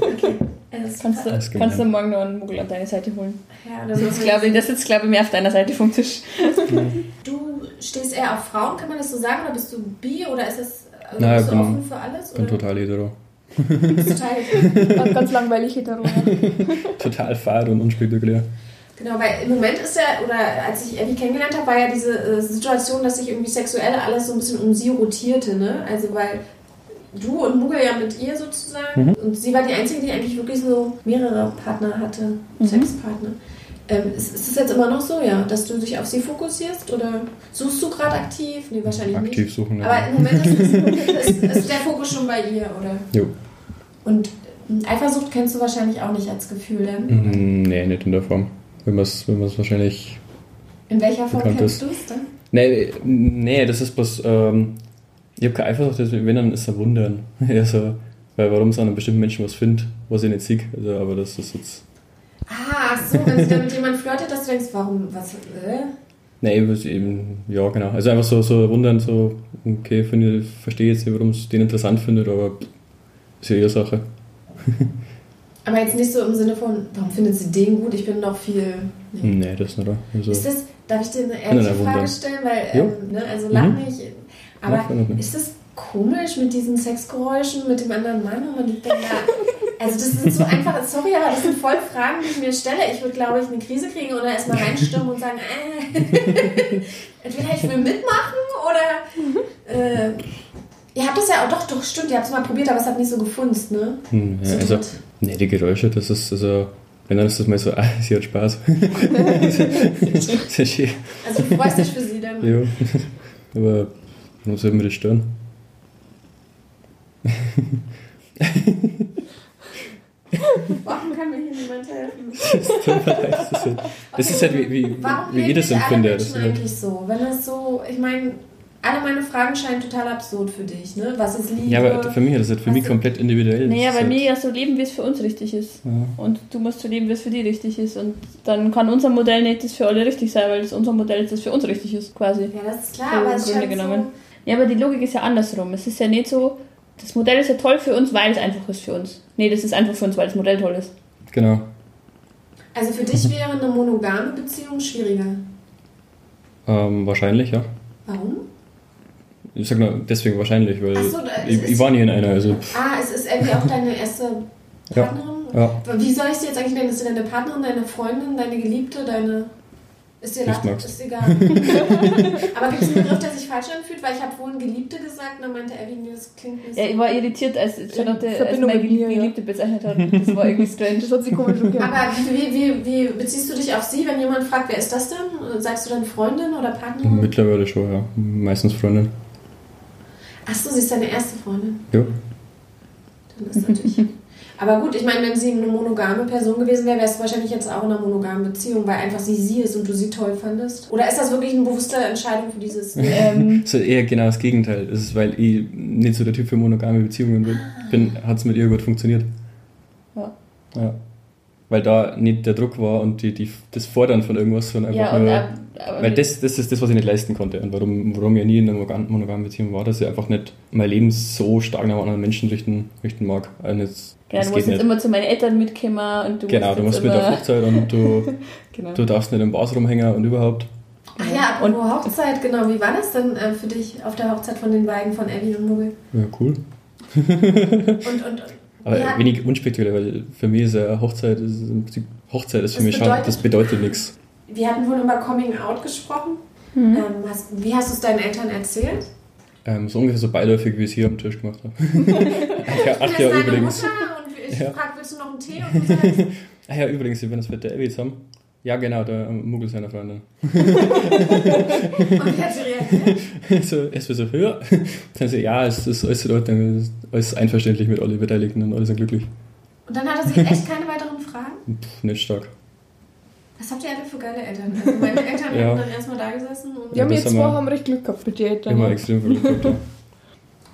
okay. Also, Kannst du, kannst du morgen noch einen Muggel an deine Seite holen? ja, Das oder sitzt, glaube ich, das sitzt, glaube ich, mehr auf deiner Seite vom Tisch. (laughs) Du stehst eher auf Frauen, kann man das so sagen? Oder bist du bi oder ist das. Also Nein, bist du ich bin- offen für alles? Ich bin Oder? total hetero. Total (laughs) Ganz, ganz langweilig hetero. (laughs) Total fad und unspektakulär. Genau, weil im Moment ist ja, oder als ich Abby kennengelernt habe, war ja diese äh, Situation, dass sich irgendwie sexuell alles so ein bisschen um sie rotierte, ne? Also weil du und Muggel ja mit ihr sozusagen Mhm. und sie war die Einzige, die eigentlich wirklich so mehrere Partner hatte, Mhm. Sexpartner. Ähm, ist, ist es jetzt immer noch so, ja, dass du dich auf sie fokussierst oder suchst du gerade aktiv? Nee, wahrscheinlich Aktiv nicht. suchen. Aber im Moment ist, ist, ist der Fokus schon bei ihr, oder? Jo. Und ähm, Eifersucht kennst du wahrscheinlich auch nicht als Gefühl, denn? Mm, Nee, nicht in der Form. Wenn man es wenn man's wahrscheinlich. In welcher Form kennst du es dann? Nee, nee, das ist bloß. Ähm, ich habe keine Eifersucht, das- wenn dann ist es ein Wundern. ja, (laughs) so, weil warum es an einem bestimmten Menschen was findet, was ich nicht sehe. Also, aber das ist jetzt. Ah, ach so, wenn sie dann mit jemandem flirtet, dass du denkst, warum, was, äh? Nee, eben, ja, genau. Also einfach so, so wundern, so, okay, finde, verstehe jetzt nicht, warum es den interessant findet, aber ist ja ihre Sache. (laughs) Aber jetzt nicht so im Sinne von, warum findet sie den gut? Ich bin noch viel. Nee. Nee, das nicht. Also, Ist das, darf ich dir eine ehrliche Frage wundern. stellen? Weil, ähm, ne, also lach Mhm. nicht. Aber nicht. ist das komisch mit diesen Sexgeräuschen mit dem anderen Mann? Und man dann da. Also, das sind so einfach, sorry, aber das sind voll Fragen, die ich mir stelle. Ich würde, glaube ich, eine Krise kriegen oder erstmal reinstürmen und sagen, äh, (laughs) entweder ich will mitmachen oder. Äh, ihr habt das ja auch, doch, doch, stimmt, ihr habt es mal probiert, aber es hat nicht so gefunzt, ne? hm, ja, So also, nee, die Geräusche, das ist, also, wenn dann ist das mal so, (laughs) ah, sie hat Spaß. (laughs) Sehr schön. Also, du freust dich für sie dann. Ja. Aber warum soll mir das stören? Warum kann mir hier niemand helfen? (laughs) das ist halt, das ist halt wie, wie, Warum wie ich das sich alle empfinde. Das ist halt, eigentlich so? Wenn das so, ich meine, alle meine Fragen scheinen total absurd für dich, ne? Was ist Liebe? ja, aber für mich ist das halt für mich ist- komplett individuell. Naja, ist weil halt, wir ja so leben, wie es für uns richtig ist. Ja. Und du musst so leben, wie es für dich richtig ist. Und dann kann unser Modell nicht das für alle richtig sein, weil das unser Modell ist, das für uns richtig ist, quasi. Ja, das ist klar, So aber es Grunde scheint genommen. so... Ja, aber die Logik ist ja andersrum. Es ist ja nicht so, das Modell ist ja toll für uns, weil es einfach ist für uns. Nee, das ist einfach für uns, weil das Modell toll ist. Genau. Also für dich wäre eine monogame Beziehung schwieriger. Ähm, wahrscheinlich, ja. Warum? Ich sag nur deswegen wahrscheinlich, weil so, da- ich, es ich war nie in einer. Also, Ah, es ist irgendwie auch deine erste Ja. Partnerin? ja. Wie soll ich sie jetzt eigentlich nennen? Ist sie deine Partnerin, deine Freundin, deine Geliebte, deine... Ist dir magst. ist egal. (laughs) Aber gibt es einen Begriff, der sich falsch anfühlt? Weil ich habe vorhin Geliebte gesagt und dann meinte nee, das klingt nicht so. Ja, ich war irritiert, als Charlotte als Verbindung meine mit mir, ja. Geliebte bezeichnet hat. Das war irgendwie strange. Das hat sich komisch (laughs) angehört. Aber wie, wie, wie beziehst du dich auf sie, wenn jemand fragt, wer ist das denn? Sagst du dann Freundin oder Partnerin? Mittlerweile schon, ja. Meistens Freundin. Achso, sie ist deine erste Freundin. Ja. Dann ist natürlich. Aber gut, ich meine, wenn sie eine monogame Person gewesen wäre, wärst du wahrscheinlich jetzt auch in einer monogamen Beziehung, weil einfach sie sie ist und du sie toll fandest. Oder ist das wirklich eine bewusste Entscheidung für dieses. (laughs) Ähm, ist eher genau das Gegenteil. Das ist, weil ich nicht so der Typ für monogame Beziehungen bin, bin hat es mit ihr gut funktioniert. Ja. ja. Weil da nicht der Druck war und die, die, das Fordern von irgendwas, sondern einfach ja, und nur. äh, aber weil das, das ist das, was ich nicht leisten konnte. Und warum, warum ich nie in einer monogamen Beziehung war, dass ich einfach nicht mein Leben so stark nach anderen Menschen richten, richten mag. Also jetzt, genau, das du musst jetzt nicht. immer zu meinen Eltern mitkommen und du genau, musst du musst mit auf Hochzeit und du, (laughs) genau. du darfst nicht im Bars rumhängen und überhaupt. Ach ja, Und- Hochzeit, genau. Wie war das denn äh, für dich auf der Hochzeit von den beiden, von Abby und Muggel? Ja, cool. Und, und, (laughs) Aber Ja. wenig unspektakulär, weil für mich ist ja Hochzeit, ist im Prinzip, Hochzeit ist für Das mich bedeutet- das bedeutet nichts. wir hatten wohl über Coming Out gesprochen. Mhm. Ähm, hast, wie hast du es deinen Eltern erzählt? Ähm, so ungefähr so beiläufig, wie ich es hier am Tisch gemacht habe. (laughs) ach ja, ach Ich bin ja jetzt deine übrigens. Mutter und ich Ja. frage, willst du noch einen Tee? Und (laughs) Ach ja, übrigens, wir werden das mit der Abby jetzt haben. Ja, genau, der ähm, Muggel seiner Freundin. (laughs) und wie hat sie reagiert? (laughs) so, erst so, ja. (laughs) Dann so, ja, es ist alles in Ordnung, es ist alles einverständlich mit allen Beteiligten und alle sind glücklich. Und dann hatte sie echt keine weiteren Fragen? Pff, nicht stark. Was habt ihr alle für geile Eltern? Also meine Eltern Ja. haben dann erstmal da gesessen und. Ja, wir das haben zwei wir- haben recht Glück gehabt mit den Eltern. Immer ja. extrem viel Glück gehabt, ja.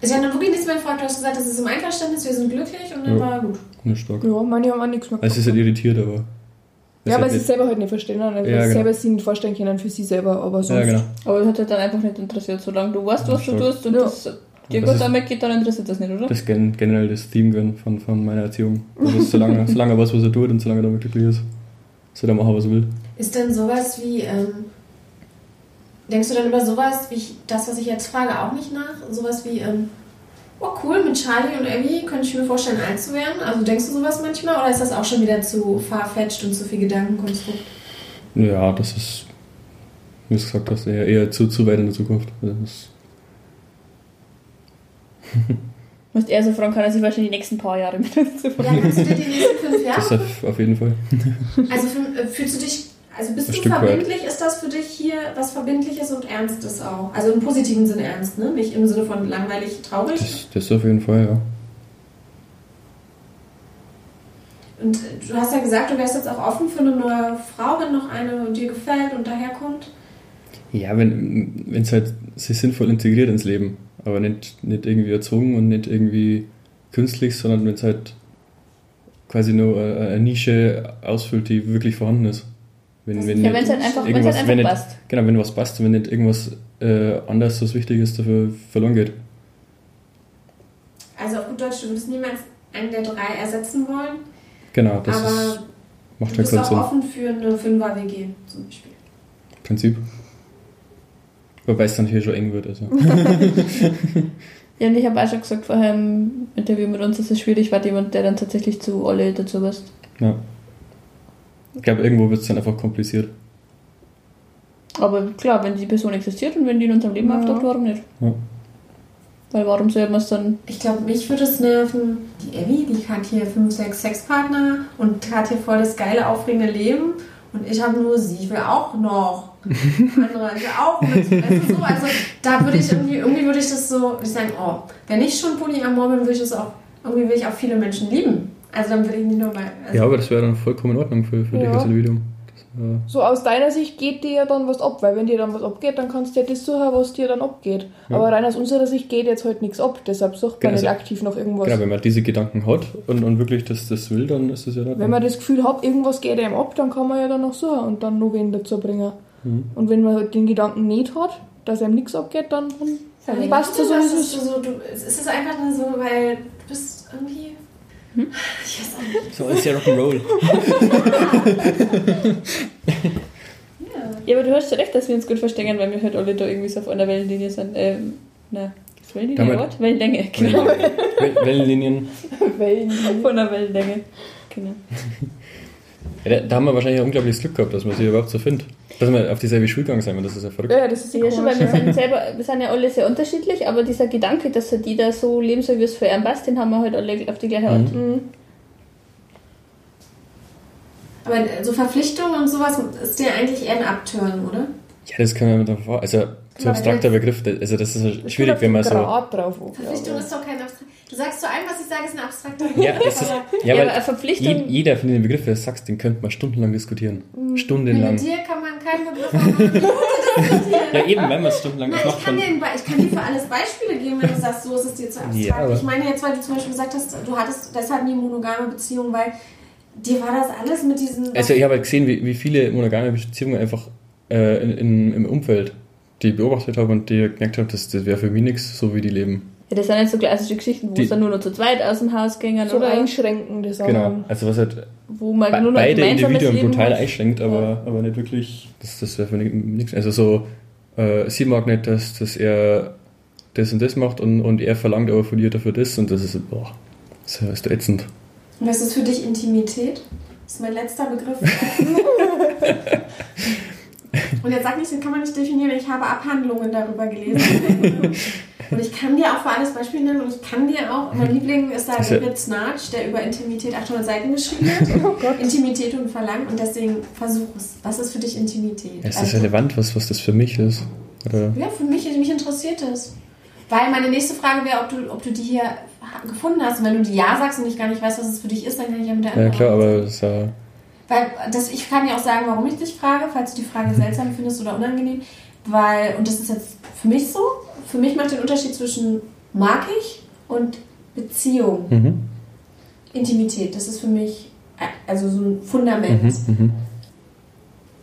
Sie haben dann wirklich nichts mehr gefragt. Du hast gesagt, das ist im Einverständnis, wir sind glücklich und dann Ja. war gut. Nicht stark. Ja, manche haben auch nichts mehr Also, sie ist halt irritiert, aber. Ja, weil halt sie es selber halt nicht verstehen, also Ja, ja, genau. selber sie nicht vorstellen können für sie selber, aber sonst. Ja, genau. Aber das hat dich dann einfach nicht interessiert. Solange du weißt, was du tust und Ja. das dir Das gut damit geht, dann interessiert das nicht, oder? Das ist gen generell das Theme von, von meiner Erziehung. Also, solange, (laughs) solange er weiß, was er tut und solange er damit glücklich ist, soll er machen, was er will. Ist denn sowas wie. Ähm, denkst du dann über sowas, wie ich, das, was ich jetzt frage, auch nicht nach? Sowas wie. Ähm, oh, cool, mit Charlie und Abby könnte ich mir vorstellen, alt zu werden. Also denkst du sowas manchmal oder ist das auch schon wieder zu farfetched und zu viel Gedankenkonstrukt? Ja, das ist, wie du es gesagt hast, eher, eher zu, zu weit in der Zukunft. Das, (laughs) Musst eher so fragen, kann er sich wahrscheinlich die nächsten paar Jahre mit uns Ja, kannst du dir die nächsten fünf das Jahre? auf, auf jeden Fall. Also äh, fühlst du dich, also bist du Stück weit. verbindlich? Ist das für dich hier was Verbindliches und Ernstes auch? Also im positiven Sinne ernst, ne? Nicht im Sinne von langweilig, traurig. Das, das auf jeden Fall, ja. Und äh, du hast ja gesagt, du wärst jetzt auch offen für eine neue Frau, wenn noch eine dir gefällt und daherkommt. Ja, wenn es halt sich sinnvoll integriert ins Leben, aber nicht, nicht irgendwie erzwungen und nicht irgendwie künstlich, sondern wenn es halt quasi nur eine, eine Nische ausfüllt, die wirklich vorhanden ist. Wenn, Das wenn Ja, nicht wenn es halt einfach, wenn's irgendwas, halt wenn einfach nicht, passt. genau, wenn was passt wenn nicht irgendwas äh, anderes, was wichtig ist, dafür verloren geht. Also auf gut Deutsch, du würdest niemals einen der drei ersetzen wollen, Genau, das aber ist, macht du ja bist auch Sinn. offen für eine Fünfer-WG zum Beispiel. Prinzip. Wobei es dann hier schon eng wird. Also. (laughs) Ja, und ich habe auch schon gesagt vorher im Interview mit uns, dass es schwierig war, jemand, der dann tatsächlich zu alle dazu passt. Ja. Ich glaube, irgendwo wird es dann einfach kompliziert. Aber klar, wenn die Person existiert und wenn die in unserem Leben Ja. auftaucht, warum nicht? Ja. Weil warum soll man es dann... Ich glaube, mich würde es nerven, die Abby, die hat hier fünf, sechs Sexpartner und hat hier voll das geile, aufregende Leben. Und ich habe nur sie, ich will auch noch (laughs) andere, ich will auch mit. Weißt du, so? Also da würde ich irgendwie, irgendwie würde ich das so, ich sagen, oh, wenn ich schon Polyamor bin, würde ich das auch, irgendwie will ich auch viele Menschen lieben. Also dann würde ich nicht nur bei, also, Ja, aber das wäre dann vollkommen in Ordnung für, für dich Ja. als Individuum. Das, äh, So aus deiner Sicht geht dir ja dann was ab, weil wenn dir dann was abgeht, dann kannst du ja das suchen, was dir dann abgeht. Ja. Aber rein aus unserer Sicht geht jetzt halt nichts ab, deshalb sucht man Genau, nicht also- aktiv nach irgendwas. genau, wenn man diese Gedanken hat und, und wirklich das, das will, dann ist es ja Ordnung. Wenn man das Gefühl hat, irgendwas geht einem ab, dann kann man ja dann noch suchen und dann noch wen dazu bringen. Mhm. Und wenn man halt den Gedanken nicht hat, dass einem nichts abgeht, dann, dann passt es du so, wie das? es Ist ist. so, du, es ist einfach nur so, weil du bist irgendwie. Ich weiß auch nicht. so ist ja Rock'n'Roll. Ja, aber du hast schon recht, dass wir uns gut verstehen, weil wir halt alle da irgendwie so auf einer Wellenlinie sind. Ähm, na, ist Wellenlinie Wort? Wellenlänge, genau. Wel- Wellenlinien. Von der Wellenlänge. Genau. Ja, da, da haben wir wahrscheinlich ein unglaubliches Glück gehabt, dass man sich überhaupt so findet. Dass wir auf dieselbe Schule gegangen sind, das ist ja verrückt. Ja, das ist Ja, schon, weil wir sind selber, wir sind ja alle sehr unterschiedlich, aber dieser Gedanke, dass halt jeder so leben soll, wie es für ihn passt, den haben wir halt alle auf die gleiche Art. Mhm. Aber so Verpflichtungen und sowas ist dir eigentlich eher ein Abtören, oder? Ja, das kann man dann vor. Also, so abstrakter Begriff, das- also das ist schwierig, wenn man so. Grad drauf Verpflichtung ist doch kein Abstrakt. Du sagst zu allem, was ich sage, ist ein abstrakter Ja, das ist, Aber ja, Ja, weil aber eine Verpflichtung- je- jeder findet den Begriff, den du sagst, den könnte man stundenlang diskutieren. mit Stundenlang. dir kann man keinen Begriff haben. Ja, eben, wenn man es stundenlang das macht ich, kann schon. dir, ein ich kann dir für alles Beispiele geben, wenn du sagst, so ist es dir zu abstrakt. Ja, ich meine jetzt, weil du zum Beispiel gesagt hast, du hattest deshalb nie monogame Beziehung, weil dir war das alles mit diesen... Also, ich habe halt gesehen, wie, wie viele monogame Beziehungen einfach äh, in, in, im Umfeld, die ich beobachtet habe und die gemerkt habe, das, das wäre für mich nichts, so wie die leben. Ja, das sind nicht so klassische Geschichten, wo Die- es dann nur noch zu zweit aus dem Haus gingen So oder einschränkende Sachen. Genau. Also, was halt wo man be nur noch beide Individuen Leben brutal einschränkt, aber, aber nicht wirklich. Das, das wäre für mich nichts. Also, so, äh, sie mag nicht, dass, dass er das und das macht und, und er verlangt aber von ihr dafür das und das ist, boah, das ist ätzend. Und was ist für dich Intimität? Das ist mein letzter Begriff. (laughs) Und jetzt sag nicht, den kann man nicht definieren. Ich habe Abhandlungen darüber gelesen. (laughs) Und ich kann dir auch für alles Beispiele nennen. Und ich kann dir auch, mein Liebling ist da ja- David Snarch, der über Intimität 800 Seiten geschrieben hat. (laughs) Oh. Intimität und Verlangen. Und deswegen versuch es. Was ist für dich Intimität? Ist das Also- relevant, was, was das für mich ist? Oder? ja, für mich, mich interessiert das. Weil meine nächste Frage wäre, ob du, ob du die hier gefunden hast. Und wenn du die Ja sagst und ich gar nicht weiß, was es für dich ist, dann kann ich ja mit der Ja, Antwort klar, aber das ist ja. weil das, ich kann dir auch sagen, warum ich dich frage, falls du die Frage seltsam findest oder unangenehm. Weil, und das ist jetzt für mich so, für mich macht den Unterschied zwischen mag ich und Beziehung, Mhm. Intimität. Das ist für mich äh, also so ein Fundament. Mhm. Mhm.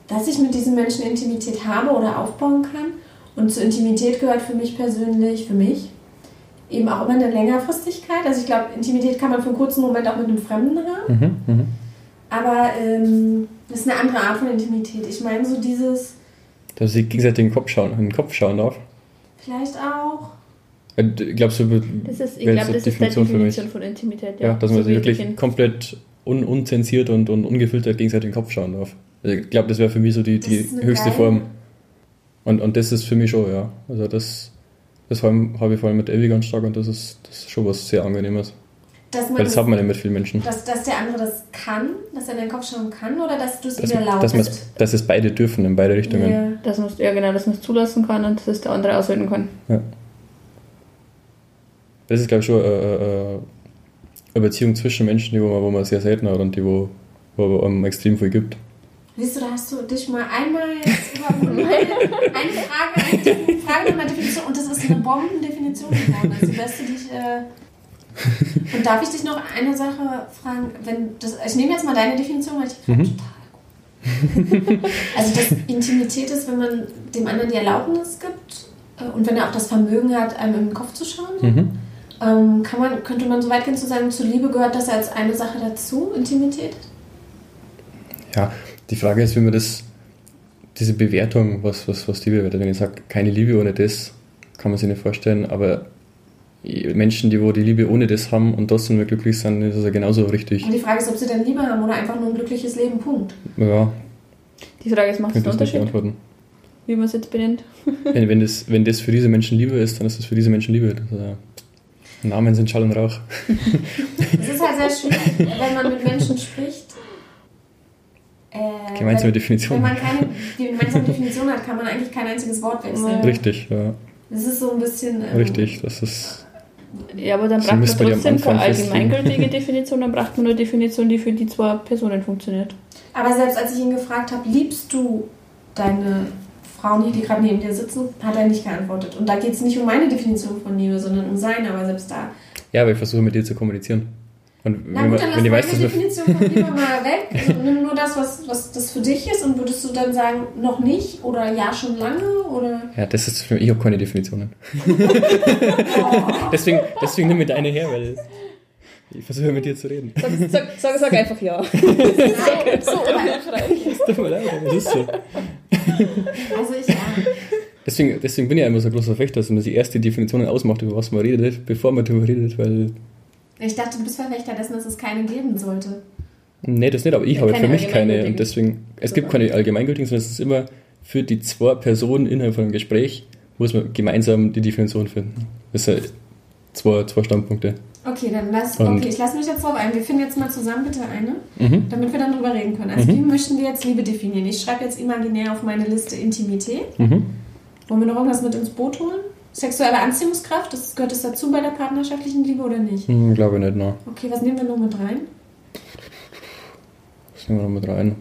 Dass ich mit diesen Menschen Intimität habe oder aufbauen kann. Und zur Intimität gehört für mich persönlich, für mich, eben auch immer eine Längerfristigkeit. Also ich glaube, Intimität kann man für einen kurzen Moment auch mit einem Fremden haben. Mhm. Mhm. Aber ähm, das ist eine andere Art von Intimität. Ich meine so dieses, Dass sie gegenseitig in den Kopf schauen, in den Kopf schauen darf. Vielleicht auch, glaube, so be- Das ist, ich glaube, das ist die Definition für mich. Definition von Intimität. Ja, dass man So sich wirklich ich ihn- komplett un unzensiert und, und ungefiltert gegenseitig in den Kopf schauen darf. Also ich glaube, das wäre für mich so die, die höchste geile- Form. Und, und das ist für mich schon, ja. Also das, das habe habe ich vor allem mit Elvi ganz stark und das ist, das ist schon was sehr Angenehmes. Dass, man Weil das hat man nicht mit vielen Menschen. dass, dass der andere das kann, dass er in deinen Kopf schauen kann oder dass du es Dass, ihm erlaubst? dass, man's- dass es beide dürfen in beide Richtungen. Ja. Dass man ja genau, dass man es zulassen kann und dass es der andere aushalten kann. Das ist, glaube ich, schon äh, äh, eine Beziehung zwischen Menschen, die wo man, wo man sehr selten hat und die wo, wo einem extrem viel gibt. Siehst du, da hast du dich mal einmal jetzt überwunden. Eine, (laughs) eine Frage, eine Frage nach einer Definition und das ist eine Bombendefinition geworden. Also die beste, die ich. Äh (laughs) und darf ich dich noch eine Sache fragen? Wenn das, ich nehme jetzt mal deine Definition, weil ich die gerade total gut. (laughs) Also dass Intimität ist, wenn man dem anderen die Erlaubnis gibt äh, und wenn er auch das Vermögen hat, einem in den Kopf zu schauen. Mhm. Ähm, kann man, könnte man so weit gehen zu sagen, zur Liebe gehört das als eine Sache dazu, Intimität? Ja, die Frage ist, wie man das, diese Bewertung, was, was, was die bewertet, wenn ich sage, keine Liebe ohne das, kann man sich nicht vorstellen, aber Menschen, die wo die Liebe ohne das haben und trotzdem nur glücklich sind, ist das ja genauso richtig. Und die Frage ist, ob sie dann Liebe haben oder einfach nur ein glückliches Leben, Punkt. Ja, Die Frage ist, macht es einen ich nicht Unterschied, beantworten. wie man es jetzt benennt? (laughs) Wenn, wenn, das, wenn das für diese Menschen Liebe ist, dann ist das für diese Menschen Liebe. Ja- Namen sind Schall und Rauch. Es ist halt sehr schwierig, wenn man mit Menschen spricht. Äh, Gemeinsame wenn, Definition. Wenn man keine die gemeinsame Definition hat, kann man eigentlich kein einziges Wort wechseln. Richtig, ja, Das ist so ein bisschen. Ähm, richtig. Das ist, Ja, aber dann braucht man die trotzdem keine allgemeingültige (laughs) Definition, dann braucht man eine Definition, die für die zwei Personen funktioniert. Aber selbst als ich ihn gefragt habe, liebst du deine Frauen hier, die gerade neben dir sitzen, hat er nicht geantwortet. Und da geht es nicht um meine Definition von Liebe, sondern um seine, aber selbst da. ja, aber ich versuche mit dir zu kommunizieren. Und Na wenn, gut, dann wenn lass meine weiß, dass wir Definition von Liebe mal weg. (laughs) Also nimm nur das, was, was das für dich ist und würdest du dann sagen, noch nicht oder ja schon lange oder. Ja, das ist für mich, ich habe keine Definitionen. (laughs) (laughs) deswegen, deswegen nimm mir deine her, weil ich versuche mit dir zu reden. Sag, sag, sag, sag einfach ja. Nein, so, oder, Tut mir leid, aber das ist so. also ich ja. Deswegen, deswegen bin ich immer so ein großer Verfechter, dass man die erste Definition ausmacht, über was man redet, bevor man darüber redet, weil. Ich dachte, du bist Verfechter dessen, dass es keine geben sollte. Nee, das nicht, aber ich Ja, habe für mich keine. Und deswegen, es gibt keine allgemeingültigen, sondern es ist immer für die zwei Personen innerhalb von einem Gespräch, muss man gemeinsam die Definition finden. Das sind zwei, zwei Standpunkte. Okay, dann lass. Und- Okay, ich lasse mich jetzt drauf ein. Wir finden jetzt mal zusammen bitte eine, Mhm. damit wir dann drüber reden können. Also, wie möchten wir jetzt Liebe definieren? Ich schreibe jetzt imaginär auf meine Liste Intimität. Mhm. Wollen wir noch irgendwas mit ins Boot holen? Sexuelle Anziehungskraft, das, gehört das dazu bei der partnerschaftlichen Liebe oder nicht? Hm, glaube ich nicht, nein. Okay, was nehmen wir noch mit rein? Das nehmen wir noch mit rein.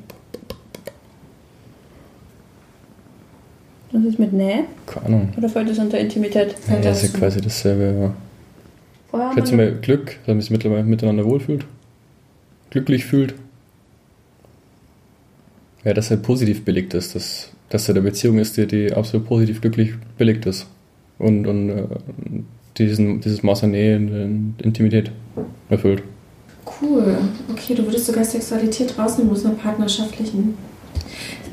Was ist mit Nähe? Keine Ahnung. Oder fällt das unter Intimität? Ja, das ist ja quasi dasselbe, ja. Vorher haben Ich schätze wir mal Glück, dass man sich mittlerweile miteinander wohlfühlt. Glücklich fühlt. Ja, dass er positiv belegt ist, dass, dass er eine Beziehung ist, die, die absolut positiv glücklich belegt ist. Und, und äh, diesen, dieses Maß an Nähe und Intimität erfüllt. Cool. Okay, du würdest sogar Sexualität rausnehmen aus einer partnerschaftlichen.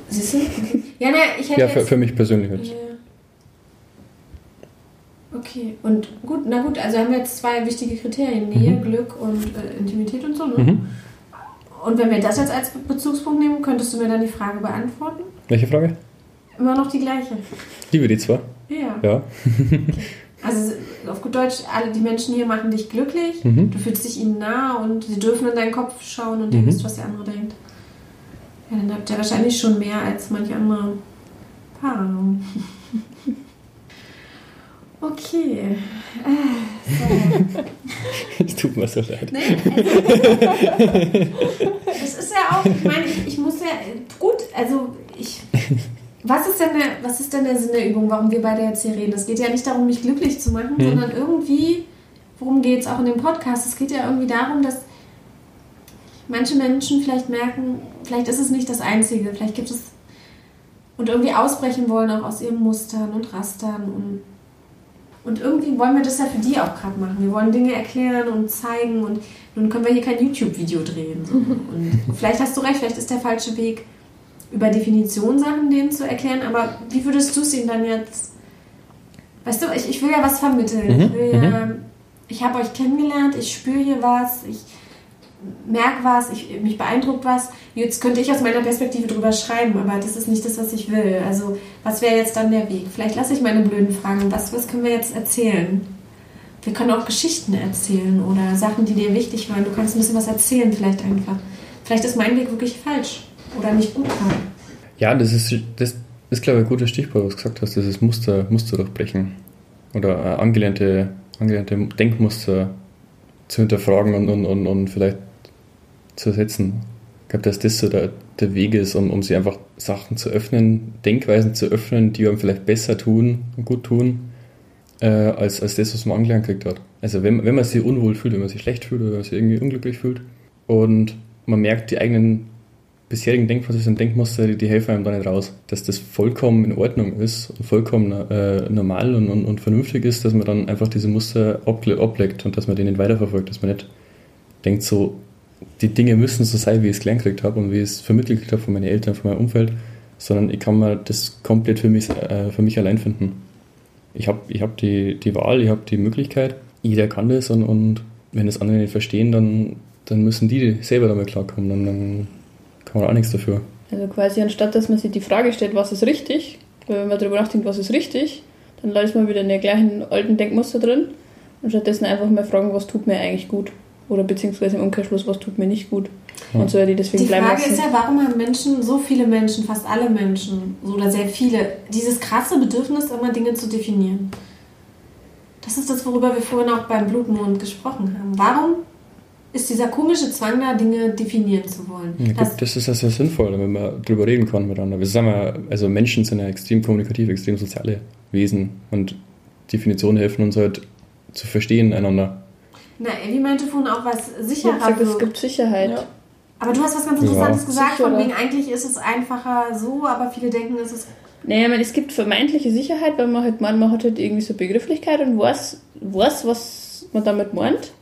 Siehst du? Ja, ne, ich hätte Ja, für, für mich persönlich jetzt. Ja. Okay, und gut, na gut, also haben wir jetzt zwei wichtige Kriterien: Nähe, Mhm. Glück und äh, Intimität und so, ne? Mhm. Und wenn wir das jetzt als Bezugspunkt nehmen, könntest du mir dann die Frage beantworten? Welche Frage? Immer noch die gleiche. Liebe die zwei? Ja. Ja. (laughs) Also auf gut Deutsch, alle die Menschen hier machen dich glücklich, Mhm. du fühlst dich ihnen nah und sie dürfen in deinen Kopf schauen und ihr Mhm. wisst, was der andere denkt. Ja, dann habt ihr wahrscheinlich schon mehr als manche andere Paare. (laughs) Okay. Äh, so. Es (laughs) tut mir so leid. Nee, es ist ja auch, ich meine, ich, ich muss ja, gut, also ich, was ist, denn der, was ist denn der Sinn der Übung, warum wir beide jetzt hier reden? Es geht ja nicht darum, mich glücklich zu machen, Mhm. sondern irgendwie, worum geht es auch in dem Podcast? Es geht ja irgendwie darum, dass manche Menschen vielleicht merken, vielleicht ist es nicht das Einzige, vielleicht gibt es und irgendwie ausbrechen wollen auch aus ihren Mustern und Rastern und und irgendwie wollen wir das ja für die auch gerade machen. Wir wollen Dinge erklären und zeigen und nun können wir hier kein YouTube-Video drehen. So. (laughs) Und vielleicht hast du recht, vielleicht ist der falsche Weg, über Definition Sachen denen zu erklären, aber wie würdest du es ihnen dann jetzt. Weißt du, ich, ich will ja was vermitteln. Mhm, Ich will ja. Ich habe euch kennengelernt, ich spüre hier was, ich merke was, ich, mich beeindruckt was. Jetzt könnte ich aus meiner Perspektive drüber schreiben, aber das ist nicht das, was ich will. Also, was wäre jetzt dann der Weg? Vielleicht lasse ich meine blöden Fragen. Was, was können wir jetzt erzählen? Wir können auch Geschichten erzählen oder Sachen, die dir wichtig waren. Du kannst ein bisschen was erzählen, vielleicht einfach. Vielleicht ist mein Weg wirklich falsch oder nicht gut war. Ja, das ist, das ist glaube ich, ein guter Stichwort, was du gesagt hast, dieses Muster, Muster durchbrechen. Oder äh, angelernte, angelernte Denkmuster zu hinterfragen und, und, und, und vielleicht zu ersetzen. Ich glaube, dass das so der, der Weg ist, um, um sich einfach Sachen zu öffnen, Denkweisen zu öffnen, die einem vielleicht besser tun und gut tun, äh, als, als das, was man angelernt gekriegt hat. Also wenn, wenn man sich unwohl fühlt, wenn man sich schlecht fühlt oder sich irgendwie unglücklich fühlt und man merkt, die eigenen bisherigen Denkprozesse und Denkmuster, die, die helfen einem da nicht raus. Dass das vollkommen in Ordnung ist und vollkommen äh, normal und, und, und, vernünftig ist, dass man dann einfach diese Muster ablegt und dass man nicht weiterverfolgt, dass man nicht denkt so, die Dinge müssen so sein, wie ich es gelernt gekriegt habe und wie ich es vermittelt gekriegt habe von meinen Eltern, von meinem Umfeld, sondern ich kann mir das komplett für mich, äh, für mich allein finden. Ich habe ich hab die, die Wahl, ich habe die Möglichkeit, jeder kann das und, und wenn das andere nicht verstehen, dann, dann müssen die selber damit klarkommen. Dann, dann kann man auch nichts dafür. Also quasi anstatt, dass man sich die Frage stellt, was ist richtig, weil wenn man darüber nachdenkt, was ist richtig, dann ist man wieder in der gleichen alten Denkmuster drin und stattdessen einfach mal fragen, was tut mir eigentlich gut oder beziehungsweise im Umkehrschluss, was tut mir nicht gut. Ja. Und so die deswegen Die Frage ist ja, warum haben Menschen, so viele Menschen, fast alle Menschen, oder sehr viele, dieses krasse Bedürfnis, immer Dinge zu definieren? Das ist das, worüber wir vorhin auch beim Blutmond gesprochen haben. Warum ist dieser komische Zwang da, Dinge definieren zu wollen. Ja, gut, das, das ist ja sehr sinnvoll, wenn man drüber reden kann miteinander. Wir sagen ja, also Menschen sind ja extrem kommunikativ, extrem soziale Wesen und Definitionen helfen uns halt zu verstehen einander. Na, Ellie meinte vorhin auch was sicherer. Ja, es gibt Sicherheit. Ja. Aber du hast was ganz Interessantes ja. gesagt, von wegen eigentlich ist es einfacher so, aber viele denken, es ist naja, meine, es gibt vermeintliche Sicherheit, weil man halt meint, man hat halt irgendwie so Begrifflichkeit und weiß, weiß, was man damit meint.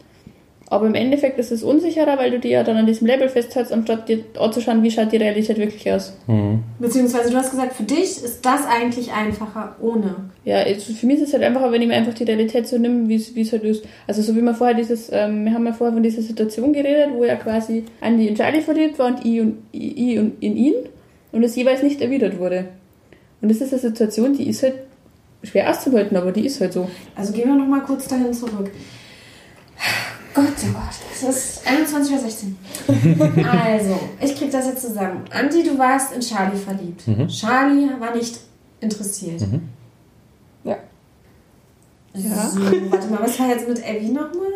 Aber im Endeffekt ist es unsicherer, weil du dir ja dann an diesem Label festhältst, anstatt dir anzuschauen, wie schaut die Realität wirklich aus. Mhm. Beziehungsweise du hast gesagt, für dich ist das eigentlich einfacher ohne. Ja, für mich ist es halt einfacher, wenn ich mir einfach die Realität so nehme, wie es halt ist. Also so wie wir vorher dieses, ähm, wir haben ja vorher von dieser Situation geredet, wo ja quasi Andy in Charlie verliebt war und ich, und, ich und in ihn und es jeweils nicht erwidert wurde. Und das ist eine Situation, die ist halt schwer auszuhalten, aber die ist halt so. Also gehen wir nochmal kurz dahin zurück. Gott, oh Gott, es ist 21.16 Uhr. also, ich krieg das jetzt zusammen. Andi, du warst in Charlie verliebt. Mhm. Charlie war nicht interessiert. Mhm. Ja. Ja. So, warte mal, was war jetzt mit Abby nochmal?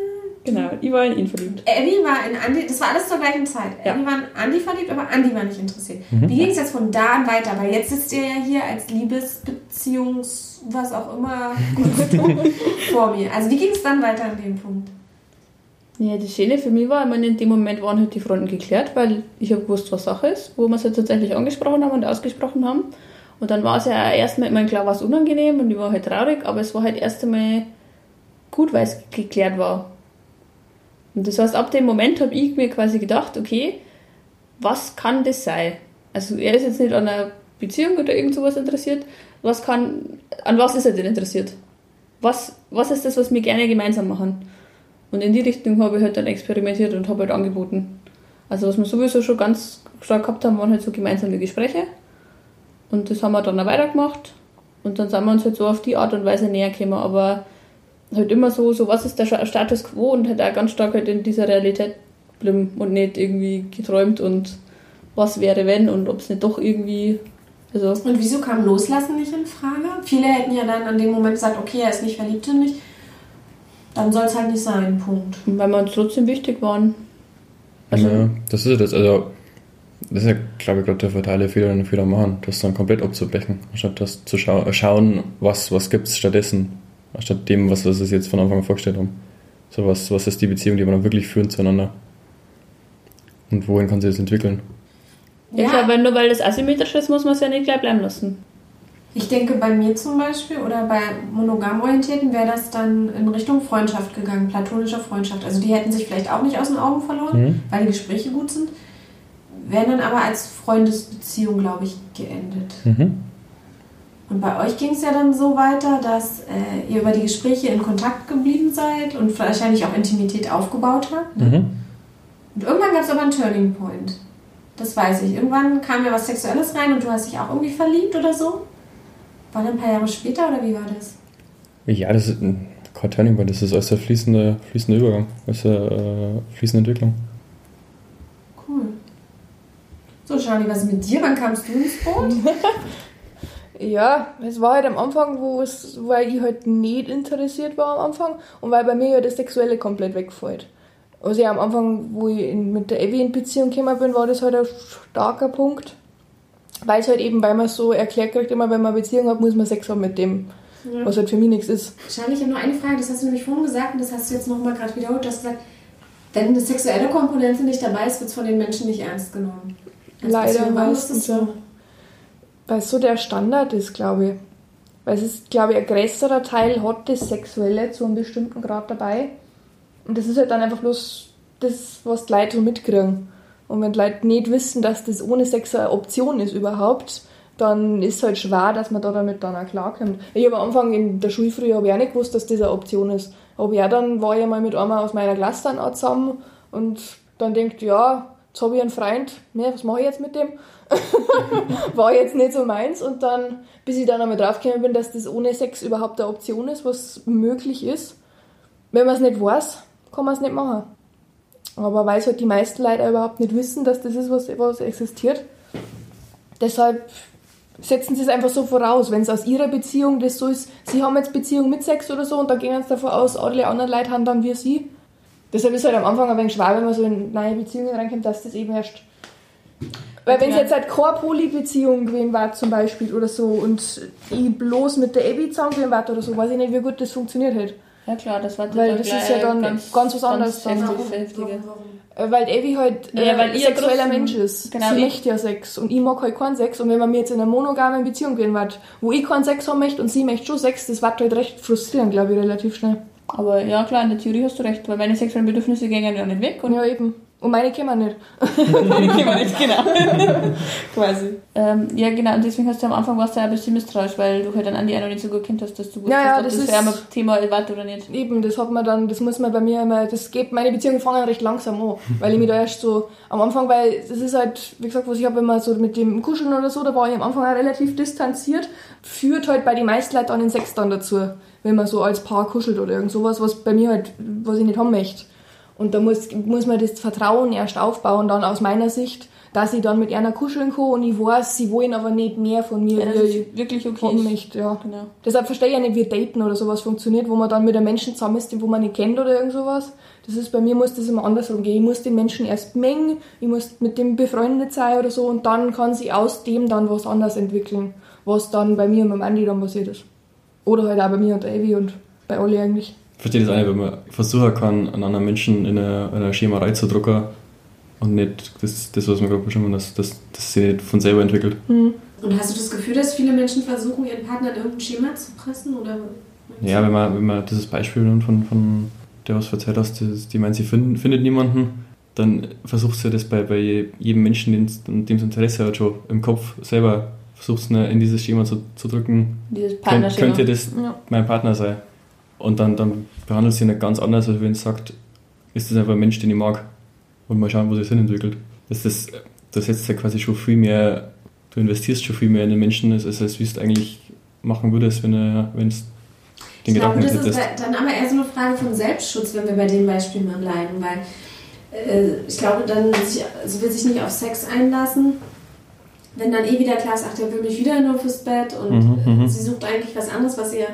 Genau, ich war in ihn verliebt. Abby war in Andi, das war alles zur gleichen Zeit. Ja. Abby war in Andi verliebt, aber Andi war nicht interessiert. Mhm. Wie ging es jetzt von da an weiter? Weil jetzt sitzt ihr ja hier als Liebesbeziehungs-, was auch immer, (laughs) vor mir. Also, wie ging es dann weiter an dem Punkt? Ja, das Schöne für mich war, ich meine, in dem Moment waren halt die Fronten geklärt, weil ich habe gewusst, was Sache ist, wo wir es halt tatsächlich angesprochen haben und ausgesprochen haben. Und dann war es ja erstmal, ich meine, klar war es unangenehm und ich war halt traurig, aber es war halt erst einmal gut, weil es geklärt war. Und das heißt, ab dem Moment habe ich mir quasi gedacht, okay, was kann das sein? Also er ist jetzt nicht an einer Beziehung oder irgend sowas interessiert, was kann, an was ist er denn interessiert? Was, was ist das, was wir gerne gemeinsam machen? Und in die Richtung habe ich halt dann experimentiert und habe halt angeboten. Also was wir sowieso schon ganz stark gehabt haben, waren halt so gemeinsame Gespräche. Und das haben wir dann auch weitergemacht. Und dann sind wir uns halt so auf die Art und Weise näher gekommen. Aber halt immer so, so was ist der Status quo und halt auch ganz stark halt in dieser Realität bleiben und nicht irgendwie geträumt und was wäre wenn und ob es nicht doch irgendwie. Also und wieso kam Loslassen nicht in Frage? Viele hätten ja dann an dem Moment gesagt, okay, er ist nicht verliebt in mich dann soll es halt nicht sein, Punkt. Weil wir uns trotzdem wichtig waren. Also ja, das ist das. Also, das ist ja, glaube ich, gerade der fatale Fehler, den Fehler machen, das dann komplett abzubrechen, anstatt das zu schau äh, schauen, was, was gibt es stattdessen, anstatt dem, was wir uns jetzt von Anfang an vorgestellt haben. So, was, was ist die Beziehung, die wir dann wirklich führen zueinander? Und wohin kann sich das entwickeln? Ja, ja. aber nur weil das asymmetrisch ist, muss man es ja nicht gleich bleiben lassen. Ich denke, bei mir zum Beispiel oder bei monogam orientierten wäre das dann in Richtung Freundschaft gegangen, platonischer Freundschaft. Also die hätten sich vielleicht auch nicht aus den Augen verloren, mhm. weil die Gespräche gut sind, wären dann aber als Freundesbeziehung, glaube ich, geendet. Mhm. Und bei euch ging es ja dann so weiter, dass äh, ihr über die Gespräche in Kontakt geblieben seid und wahrscheinlich auch Intimität aufgebaut habt. Mhm. Und irgendwann gab es aber einen Turning Point. Das weiß ich. Irgendwann kam ja was Sexuelles rein und du hast dich auch irgendwie verliebt oder so. War das ein paar Jahre später oder wie war das? Ja, das ist ein kein Turning Point, das ist alles der fließende, fließende Übergang, alles der äh, fließende Entwicklung. Cool. So, Charlie, was ist mit dir? Wann kamst du ins Boot? (laughs) Ja, es war halt am Anfang, wo es, weil ich halt nicht interessiert war am Anfang und weil bei mir ja das Sexuelle komplett wegfällt. Also ja, am Anfang, wo ich in, mit der Evi in Beziehung gekommen bin, war das halt ein starker Punkt. Weil es halt eben, weil man so erklärt kriegt, immer wenn man eine Beziehung hat, muss man Sex haben mit dem, Ja. was halt für mich nichts ist. Charlie, ich habe nur eine Frage, das hast du nämlich vorhin gesagt und das hast du jetzt nochmal gerade wiederholt. Du hast gesagt, wenn eine sexuelle Komponente nicht dabei ist, wird es von den Menschen nicht ernst genommen. Als Leider Beziehung, warum ist das meistens, so? ja. Weil es so der Standard ist, glaube ich. Weil es ist, glaube ich, ein größerer Teil hat das Sexuelle zu einem bestimmten Grad dabei. Und das ist halt dann einfach bloß das, was die Leute so mitkriegen. Und wenn die Leute nicht wissen, dass das ohne Sex eine Option ist überhaupt, dann ist es halt schwer, dass man da damit dann auch klarkommt. Ich habe am Anfang in der Schule früher auch nicht gewusst, dass das eine Option ist. Aber ja, dann war ich mal mit einer aus meiner Klasse dann auch zusammen und dann denkt, ja, jetzt habe ich einen Freund, ne, was mache ich jetzt mit dem? (laughs) war jetzt nicht so meins und dann, bis ich dann einmal draufgekommen bin, dass das ohne Sex überhaupt eine Option ist, was möglich ist. Wenn man es nicht weiß, kann man es nicht machen. Aber weil es halt die meisten Leute überhaupt nicht wissen, dass das ist, was, was existiert. Deshalb setzen sie es einfach so voraus, wenn es aus ihrer Beziehung das so ist, sie haben jetzt Beziehung mit Sex oder so und dann gehen sie davon aus, alle anderen Leute haben dann wie sie. Deshalb ist halt am Anfang ein wenig schwer, wenn man so in neue Beziehungen reinkommt, dass das eben erst. Weil wenn es jetzt halt keine Poly-Beziehung gewesen war zum Beispiel oder so und ich bloß mit der Abby zusammen gewesen war oder so, weiß ich nicht, wie gut das funktioniert hätte. Ja klar, das war Weil dann das ist ja dann ganz was anderes dann. heftig, heftiger. Äh, Weil Abby halt äh, Ja, weil ein ihr sexueller Mensch ist. Genau, sie möchte ja Sex und ich mag halt keinen Sex. Und wenn man mir jetzt in einer monogamen Beziehung gehen wird, wo ich keinen Sex haben möchte und sie möchte schon Sex, das wird halt recht frustrierend, glaube ich, relativ schnell. Aber ja klar, in der Theorie hast du recht, weil meine sexuellen Bedürfnisse gehen ja nicht weg. Und Ja, eben. Und meine kommen nicht. (laughs) nicht, genau. (laughs) Quasi. Ähm, ja, genau, und deswegen hast du am Anfang warst du ja ein bisschen misstrauisch, weil du halt dann Andi auch noch nicht so gut kennt hast, dass du wusstest, Ja, ja, ob das das, ist- einmal Thema war oder nicht. Eben, das hat man dann, das muss man bei mir immer, das geht, meine Beziehungen fangen recht langsam an, weil ich mich da erst so, am Anfang, weil das ist halt, wie gesagt, was ich habe immer so mit dem Kuscheln oder so, da war ich am Anfang auch relativ distanziert, führt halt bei den meisten Leuten dann den Sex dann dazu, wenn man so als Paar kuschelt oder irgend sowas, was bei mir halt, was ich nicht haben möchte. Und da muss, muss man das Vertrauen erst aufbauen, dann aus meiner Sicht, dass ich dann mit einer kuscheln kann und ich weiß, sie wollen aber nicht mehr von mir, Ja, das ist ich wirklich okay. ist. möchte, ja. Genau. Deshalb verstehe ich ja nicht, wie Daten oder sowas funktioniert, wo man dann mit einem Menschen zusammen ist, den wo man nicht kennt oder irgend sowas. Das ist bei mir muss das immer andersrum gehen. Ich muss den Menschen erst mengen, ich muss mit dem befreundet sein oder so und dann kann sich aus dem dann was anderes entwickeln, was dann bei mir und beim Andi dann passiert ist. Oder halt auch bei mir und Evi und bei alle eigentlich. Ich verstehe das nicht, wenn man versuchen kann, einen anderen Menschen in einer, in einer Schemerei zu drucken und nicht das, das was wir gerade bestimmt haben, dass das, das sich nicht von selber entwickelt. Und hast du das Gefühl, dass viele Menschen versuchen, ihren Partner in irgendein Schema zu pressen? Oder? Ja, wenn man, wenn man dieses Beispiel nimmt von, von der was erzählt hast, die, die meint, sie find, findet niemanden, dann versucht sie das bei, bei jedem Menschen, den, dem es Interesse hat, schon im Kopf selber, versucht es in dieses Schema zu, zu drücken. Dieses Partnerschema. könnte das Ja. mein Partner sein? Und dann, dann behandelt sie ihn nicht ganz anders, als wenn sie sagt, ist das einfach ein Mensch, den ich mag. Und mal schauen, wo sich das hinentwickelt. Das, das, das setzt ja quasi schon viel mehr, du investierst schon viel mehr in den Menschen, als, als wie du es eigentlich machen würdest, wenn du wenn es den ich glaube, Gedanken das ist hättest. bei- dann aber eher so eine Frage von Selbstschutz, wenn wir bei dem Beispiel mal bleiben, weil äh, ich glaube, dann sich, also will sich nicht auf Sex einlassen, wenn dann eh wieder klar ist, ach, der will mich wieder nur fürs Bett und Mhm, äh, sie sucht eigentlich was anderes, was ihr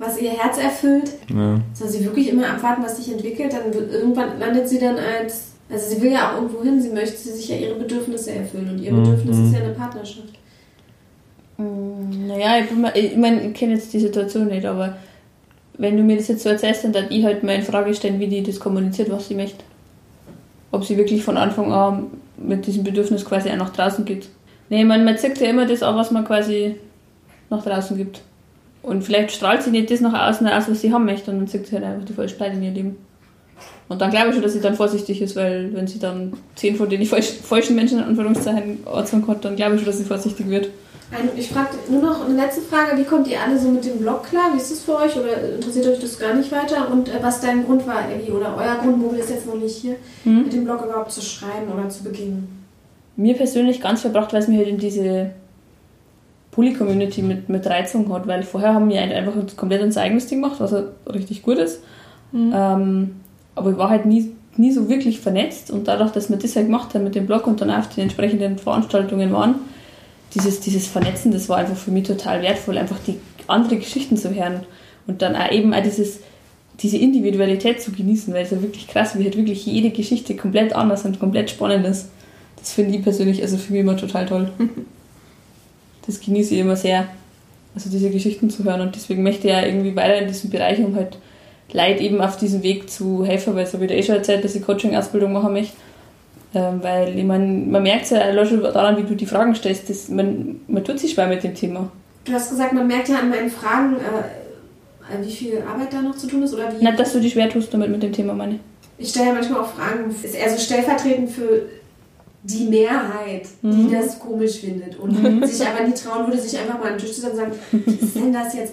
was ihr Herz erfüllt, Ja. soll sie wirklich immer abwarten, was sich entwickelt, dann wird, irgendwann landet sie dann als, also sie will ja auch irgendwo hin, sie möchte sich ja ihre Bedürfnisse erfüllen und ihr Mhm, Bedürfnis mhm. ist ja eine Partnerschaft. Mm, Naja, ich, bin mal- ich meine, ich kenne jetzt die Situation nicht, aber wenn du mir das jetzt so erzählst, dann darf ich halt mal in Frage stellen, wie die das kommuniziert, was sie möchte. Ob sie wirklich von Anfang an mit diesem Bedürfnis quasi auch nach draußen geht. Nee, man, man zeigt ja immer das an, was man quasi nach draußen gibt. Und vielleicht strahlt sie nicht das nach außen aus, was sie haben möchte, und dann zeigt sie halt einfach die falsche Seite in ihr Leben. Und dann glaube ich schon, dass sie dann vorsichtig ist, weil wenn sie dann zehn von den falsch, falschen Menschen in Anführungszeichen anzogen hat, dann glaube ich schon, dass sie vorsichtig wird. Ich frage nur noch eine letzte Frage. Wie kommt ihr alle so mit dem Blog klar? Wie ist das für euch? Oder interessiert euch das gar nicht weiter? Und äh, was dein Grund war, Elli, oder euer Grund, Mobil ist jetzt noch nicht hier, Hm? mit dem Blog überhaupt zu schreiben oder zu beginnen? Mir persönlich ganz verbracht, weil es mir halt in diese Poly-Community mit, mit reingezogen hat, weil vorher haben wir einfach komplett unser eigenes Ding gemacht, was halt richtig gut ist. Ähm, aber ich war halt nie, nie so wirklich vernetzt und dadurch, dass wir das halt gemacht haben mit dem Blog und dann auf den entsprechenden Veranstaltungen waren, dieses, dieses Vernetzen, das war einfach für mich total wertvoll, einfach die andere Geschichten zu hören und dann auch eben auch dieses, diese Individualität zu genießen, weil es ja wirklich krass, wie halt wirklich jede Geschichte komplett anders und komplett spannend ist. Das finde ich persönlich, also für mich immer total toll. (laughs) Das genieße ich immer sehr, also diese Geschichten zu hören und deswegen möchte ich ja irgendwie weiter in diesem Bereich, um halt Leute eben auf diesem Weg zu helfen, weil so habe ich eh schon erzählt, dass ich Coaching-Ausbildung machen möchte. Ähm, weil ich mein, man merkt es ja allein schon daran, wie du die Fragen stellst, dass man, man tut sich schwer mit dem Thema. Du hast gesagt, man merkt ja an meinen Fragen, äh, wie viel Arbeit da noch zu tun ist oder wie. Nicht, dass du dich schwer tust damit mit dem Thema, meine ich. Ich stelle ja manchmal auch Fragen, ist eher so stellvertretend für die Mehrheit, die Mhm. das komisch findet und sich aber nie trauen würde, sich einfach mal an den Tisch zu setzen und sagen, (laughs) was ist denn das jetzt?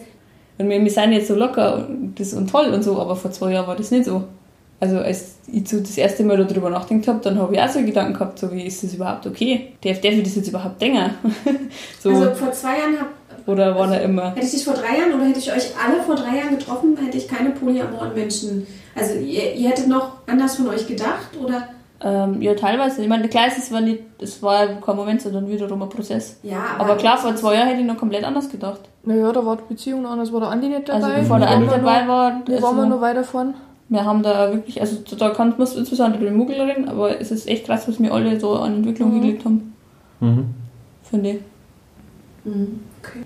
Und wir, wir sind jetzt so locker und, das und toll und so, aber vor zwei Jahren war das nicht so. Also als ich so das erste Mal darüber nachgedacht habe, dann habe ich auch so Gedanken gehabt, so wie ist das überhaupt okay? Darf, darf ich das jetzt überhaupt denken? (laughs) so, Also vor zwei Jahren hab, oder war da immer... hätte ich dich vor drei Jahren oder hätte ich euch alle vor drei Jahren getroffen, hätte ich keine polyamoren Menschen. Also ihr, ihr hättet noch anders von euch gedacht oder? Ähm, ja, teilweise. Ich meine, klar, es war nicht, es war kein Moment, sondern wiederum ein Prozess. Ja, Aber klar, vor zwei Jahren hätte ich noch komplett anders gedacht. Naja, da war die Beziehung anders, war der Andi nicht Also dabei. bevor der Andi dabei noch- war, Wir waren wir also, noch weiter vorn. wir haben da wirklich, also da kann man insbesondere den Muggel reden, aber es ist echt krass, was wir alle so an Entwicklung Mhm. hingelegt haben, Mhm. finde ich. Mhm, Okay.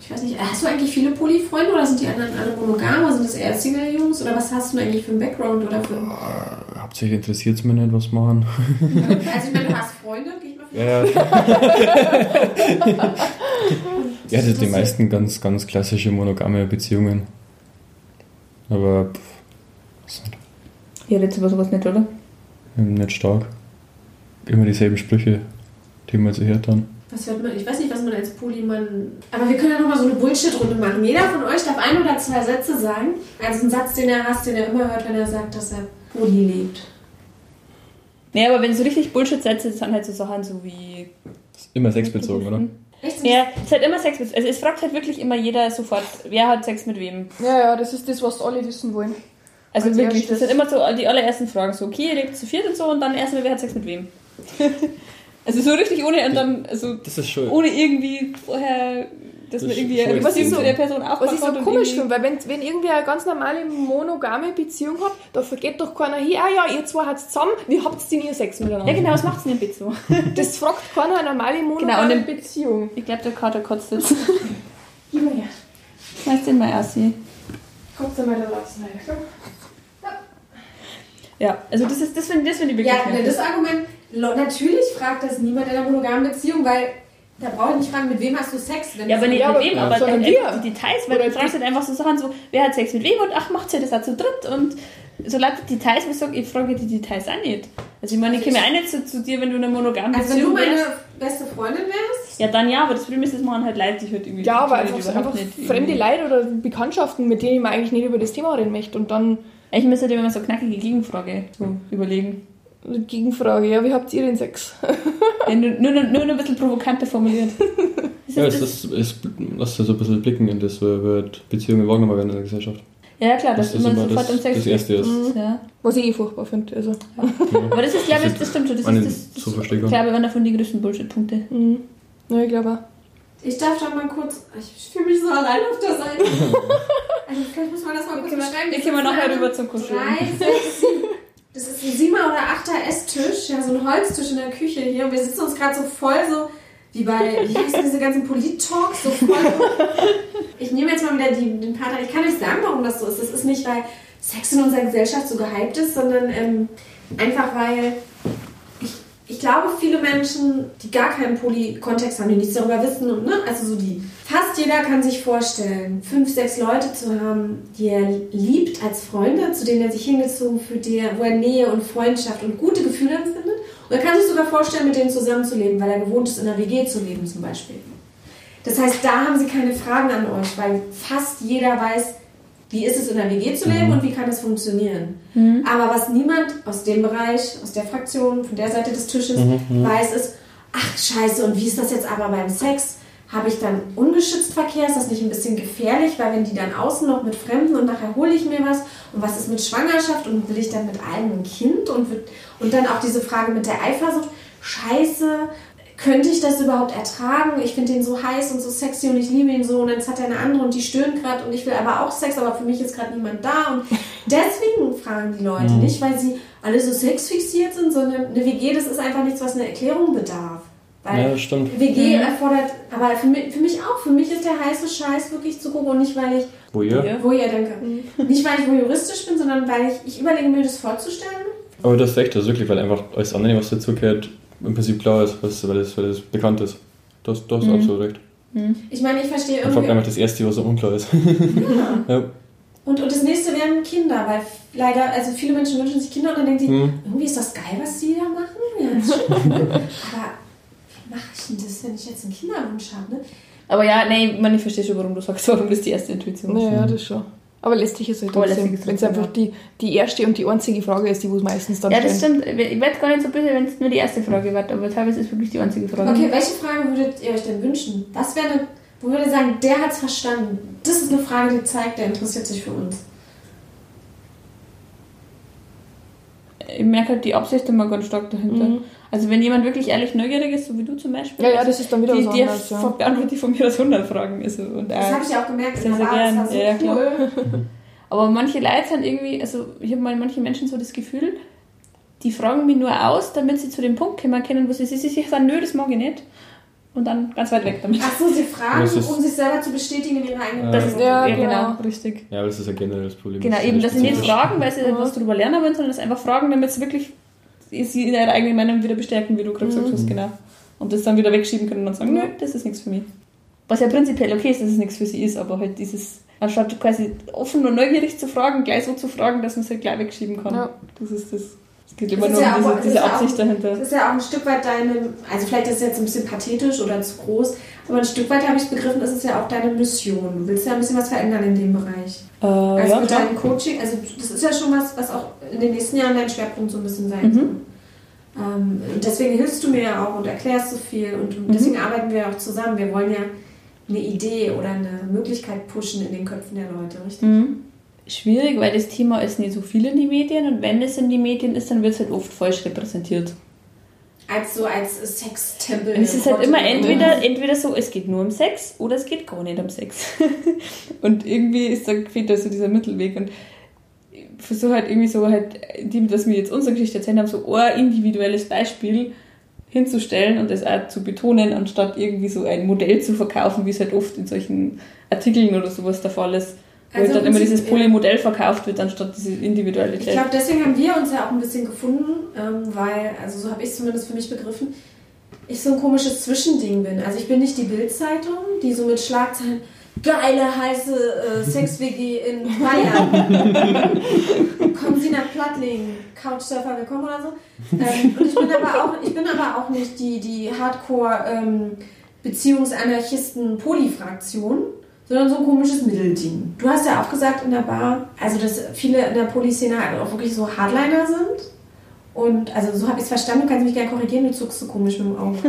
Ich weiß nicht, hast du eigentlich viele Poly-Freunde oder sind die anderen alle monogam oder sind das eher Single-Jungs oder was hast du denn eigentlich für einen Background oder für... Hauptsächlich interessiert es mich nicht, was machen. Also ich meine, du hast Freunde, gehe ich mal Ja, ja. (laughs) ja, das die meisten ganz, ganz klassische monogame Beziehungen. Aber pff, ist nicht, Ihr redet über sowas nicht, oder? nicht stark. Immer dieselben Sprüche, die man so hört dann. Was hört man? Ich weiß nicht, was man als Polymann. Aber wir können ja nochmal so eine Bullshit-Runde machen. Jeder von euch darf ein oder zwei Sätze sagen. Also einen Satz, den er hasst, den er immer hört, wenn er sagt, dass er Poly lebt. Nee, aber wenn so richtig Bullshit-Sätze sind halt so Sachen so wie. Ist immer sexbezogen, oder? Echt? Ja, es ist halt immer Sex. Also es fragt halt wirklich immer jeder sofort, wer hat Sex mit wem. Ja, ja, das ist das, was alle wissen wollen. Also Als wirklich, das erstes. sind immer so die allerersten Fragen. So, okay, ihr lebt zu viert und so und dann erstmal, wer hat Sex mit wem. (laughs) also so richtig ohne und dann, also Das ist schon. ohne irgendwie vorher, dass Das man irgendwie Beziehung extrem zu der Person Was aufbaut ich so komisch finde, weil wenn, wenn irgendwie eine ganz normale monogame Beziehung hat, da vergeht doch keiner hier, ah ja, ihr zwei habt zusammen, wie habt ihr denn ihr Sex miteinander? Ja genau, was macht's denn im Bett so? Das fragt keiner eine normale monogame Genau, und im- Beziehung. Ich glaube, der Kater kotzt jetzt. (laughs) Gib mal her. Schmeiß den mal aus hier. Guck dir mal da draußen rein. Ja, also das ist das finde das find ich wirklich Ja, ne, das Argument, natürlich fragt das niemand in einer monogamen Beziehung, weil da brauche ich nicht fragen, mit wem hast du Sex? Wenn Ja, aber nicht mit wem, aber sondern halt wir. einfach die Details, weil Oder du fragst halt einfach so Sachen so, wer hat Sex mit wem und ach, macht sie das auch zu dritt und so lauter Details, ich sage, ich frage die Details auch nicht. Also ich meine, ich komme auch nicht zu, zu dir, wenn du in einer monogamen Also wenn du Beziehung meine wärst. beste Freundin wärst, Ja, dann ja, aber das Problem ist, das machen halt Leute, die halt irgendwie... Ja, aber die einfach, so einfach nicht fremde irgendwie- Leute oder Bekanntschaften, mit denen man eigentlich nicht über das Thema reden möchte. Und dann Ich müsste halt immer so knackige Gegenfrage so überlegen. Eine Gegenfrage, ja, wie habt ihr den Sex? Ja, nur, nur, nur, ein bisschen provokanter formuliert. Das (laughs) Ja, ist es, das, ist, es lässt ja so ein bisschen blicken in das, wie wird Beziehungen wahrgenommen werden in der Gesellschaft. ja, klar, dass Das ist man immer sofort das, um Sex das Erste ist. Ja. Was ich eh furchtbar finde. Also. Aber das ist, glaube ich, das stimmt schon. Das ist, das, zur das Verständigung. glaube ich, einer von den größten Bullshit-Punkte. Mhm. Ja, ich glaube auch. ich darf doch mal kurz, ich fühle mich so allein auf der Seite. (laughs) also vielleicht muss man das mal kurz beschreiben. wir können wir nachher Das rüber zum Kuscheln. Drei, sechs, sieben. Das ist ein siebener oder achter Esstisch, ja, so ein Holztisch in der Küche hier. Und wir sitzen uns gerade so voll so, wie bei, wie heißen diese ganzen Polit-Talks, so voll. Ich nehme jetzt mal wieder die, den Partner. Ich kann nicht sagen, warum das so ist. Das ist nicht, weil Sex in unserer Gesellschaft so gehypt ist, sondern ähm, einfach weil ich, glaube, viele Menschen, die gar keinen Poly-Kontext haben, die nichts darüber wissen, und, ne? also so die. Fast jeder kann sich vorstellen, fünf, sechs Leute zu haben, die er liebt als Freunde, zu denen er sich hingezogen fühlt, wo er Nähe und Freundschaft und gute Gefühle empfindet. Und er kann sich sogar vorstellen, mit denen zusammenzuleben, weil er gewohnt ist, in einer WG zu leben zum Beispiel. Das heißt, da haben sie keine Fragen an euch, weil fast jeder weiß, wie ist es in der WG zu leben und wie kann das funktionieren. Aber was niemand aus dem Bereich, aus der Fraktion, von der Seite des Tisches weiß, ist, ach scheiße, und wie ist das jetzt aber beim Sex? Habe ich dann ungeschützt Verkehr? Ist das nicht ein bisschen gefährlich? Weil wenn die dann außen noch mit Fremden und nachher hole ich mir was und was ist mit Schwangerschaft und will ich dann mit einem ein Kind und, und dann auch diese Frage mit der Eifersucht. Scheiße, könnte ich das überhaupt ertragen? Ich finde den so heiß und so sexy und ich liebe ihn so und jetzt hat er eine andere und die stöhnt gerade und ich will aber auch Sex, aber für mich ist gerade niemand da und (laughs) deswegen fragen die Leute nicht, weil sie alle so sexfixiert sind, sondern eine WG, das ist einfach nichts, was eine Erklärung bedarf. Weil Ja, das stimmt. WG erfordert, aber für mich, für mich auch, für mich ist der heiße Scheiß wirklich zu gucken und nicht, weil ich, Wo ihr? Ja. wo ihr denke, nicht weil ich juristisch bin, sondern weil ich, ich überlege mir das vorzustellen. Aber das ist recht, das ist wirklich, weil einfach alles andere, was dazugehört, im Prinzip klar ist, was, weil, das, weil das bekannt ist. Das, das ist absolut recht. Ich meine, ich verstehe irgendwie. einfach das Erste, was so unklar ist. Ja. (laughs) ja. Und, und das nächste wären Kinder, weil leider, also viele Menschen wünschen sich Kinder und dann denken sie, Mhm. irgendwie ist das geil, was die da machen. Ja. (laughs) Aber wie mache ich denn das, wenn ich jetzt einen Kinderwunsch habe? Ne? Aber ja, nee, man, ich verstehe schon, warum du sagst, warum das die erste Intuition ist. Naja, das schon. Aber lästig ist halt trotzdem, lästig ist wenn es einfach die, die erste und die einzige Frage ist, die wo es meistens dann Ja, das stellen. stimmt. Ich werde gar nicht so böse, wenn es nur die erste Frage wird, aber teilweise ist es wirklich die einzige Frage. Okay, welche Frage würdet ihr euch denn wünschen? Was wäre eine, wo würdet ihr sagen, der hat es verstanden? Das ist eine Frage, die zeigt, der interessiert sich für uns. Ich merke halt die Absicht immer ganz stark dahinter. Also wenn jemand wirklich ehrlich neugierig ist, so wie du zum Beispiel, Ja, ja, also das ist dann wieder die, ja. beantwortet die von mir aus 100 Fragen. Also, und, Das äh, habe ich ja auch gemerkt. sehr, sehr Bar, das gern. war so Ja, klar. cool. (laughs) Aber manche Leute sind irgendwie, also ich habe mal manche Menschen so das Gefühl, die fragen mich nur aus, damit sie zu dem Punkt kommen können, wo sie sich sagen, nö, das mag ich nicht. Und dann ganz weit weg damit. Ach so, sie (laughs) fragen, ist- um sich selber zu bestätigen in ihrer eigenen Das ist, Ja, ja, genau, genau. richtig. Ja, aber das ist ein generelles Problem. Genau, Das ist eben, dass sie nicht fragen, weil sie etwas darüber lernen wollen, sondern das einfach fragen, damit sie wirklich sie in ihrer eigenen Meinung wieder bestärken, wie du gerade gesagt hast, genau. Und das dann wieder wegschieben können und dann sagen, nö, das ist nichts für mich. Was ja prinzipiell okay ist, dass es nichts für sie ist, aber halt dieses, anstatt quasi offen und neugierig zu fragen, gleich so zu fragen, dass man es halt gleich wegschieben kann. Ja. Das ist das. Es geht immer nur ja um auch- diese, das diese ja auch- Absicht dahinter. Das ist ja auch ein Stück weit deine, also vielleicht ist es jetzt ein bisschen pathetisch oder zu groß, aber ein Stück weit habe ich begriffen, das ist ja auch deine Mission. Du willst ja ein bisschen was verändern in dem Bereich. Äh, Also ja, mit deinem Coaching, also das ist ja schon was, was auch in den nächsten Jahren dein Schwerpunkt so ein bisschen sein Mhm. soll. Ähm, und deswegen hilfst du mir ja auch und erklärst so viel und, und deswegen Mhm. arbeiten wir auch zusammen. Wir wollen ja eine Idee oder eine Möglichkeit pushen in den Köpfen der Leute, richtig? Mhm. Schwierig, weil das Thema ist nicht so viel in die Medien und wenn es in die Medien ist, dann wird es halt oft falsch repräsentiert. Als so als Sextempel. Und es ist halt immer entweder, entweder so, es geht nur um Sex oder es geht gar nicht um Sex. (laughs) und irgendwie ist da, fehlt da so dieser Mittelweg. Und ich versuche halt irgendwie so halt, indem dass wir jetzt unsere Geschichte erzählen haben, so ein individuelles Beispiel hinzustellen und das auch zu betonen, anstatt irgendwie so ein Modell zu verkaufen, wie es halt oft in solchen Artikeln oder sowas der Fall ist. Wo Also dann im immer dieses Polymodell verkauft wird, anstatt diese Ich Individualität. glaube, deswegen haben wir uns ja auch ein bisschen gefunden, ähm, weil, also so habe ich es zumindest für mich begriffen, ich so ein komisches Zwischending bin. Also ich bin nicht die Bildzeitung, die so mit Schlagzeilen geile, heiße äh, (laughs) Sex-WG in Bayern. Kommen Sie nach Plattling, Couchsurfer willkommen oder so. Ähm, und ich bin aber auch, ich bin aber auch nicht die, die Hardcore ähm, Beziehungsanarchisten-Poly-Fraktion, sondern so ein komisches Mittelding. Du hast ja auch gesagt in der Bar, also dass viele in der Poly-Szene halt auch wirklich so Hardliner sind. Und also so habe ich es verstanden, du kannst mich gerne korrigieren, du zuckst so komisch mit dem Auge. (laughs)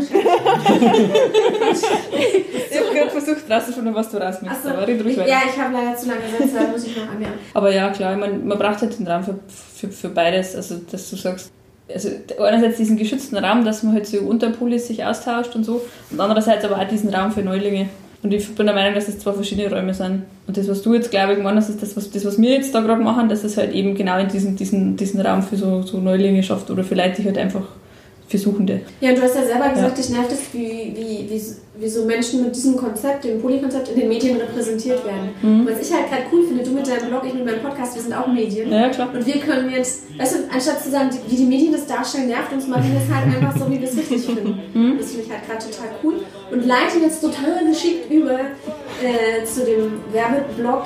Ich habe gerade versucht rauszufinden, was du rausmachst, Achso, aber red ruhig ich, weiter. ja, ich habe leider zu lange gesetzt, da muss ich noch anmerken. Aber ja, klar, ich mein, man braucht halt den Raum für, für, für beides. Also, dass du sagst, also einerseits diesen geschützten Raum, dass man halt so unter Polis sich austauscht und so, und andererseits aber auch diesen Raum für Neulinge. Und ich bin der Meinung, dass es zwei verschiedene Räume sind. Und das, was du jetzt, glaube ich, gemeint hast, ist das, was, das, was wir jetzt da gerade machen, dass es halt eben genau in diesen, diesen, diesen Raum für so, so Neulinge schafft oder vielleicht die halt einfach für Suchende. Ja, und du hast ja selber gesagt, dich nervt es, wie, wie, wie, wie so Menschen mit diesem Konzept, dem Polykonzept, in den Medien repräsentiert werden. Mhm. Was ich halt gerade cool finde, du mit deinem Blog, ich mit meinem Podcast, wir sind auch Medien. Ja, klar. Und wir können jetzt, weißt du, anstatt zu sagen, wie die Medien das darstellen, nervt uns, machen wir es halt einfach so, wie wir es richtig finden. Mhm. Das finde ich halt gerade total cool. Und leiten jetzt total geschickt über äh, zu dem Werbeblock.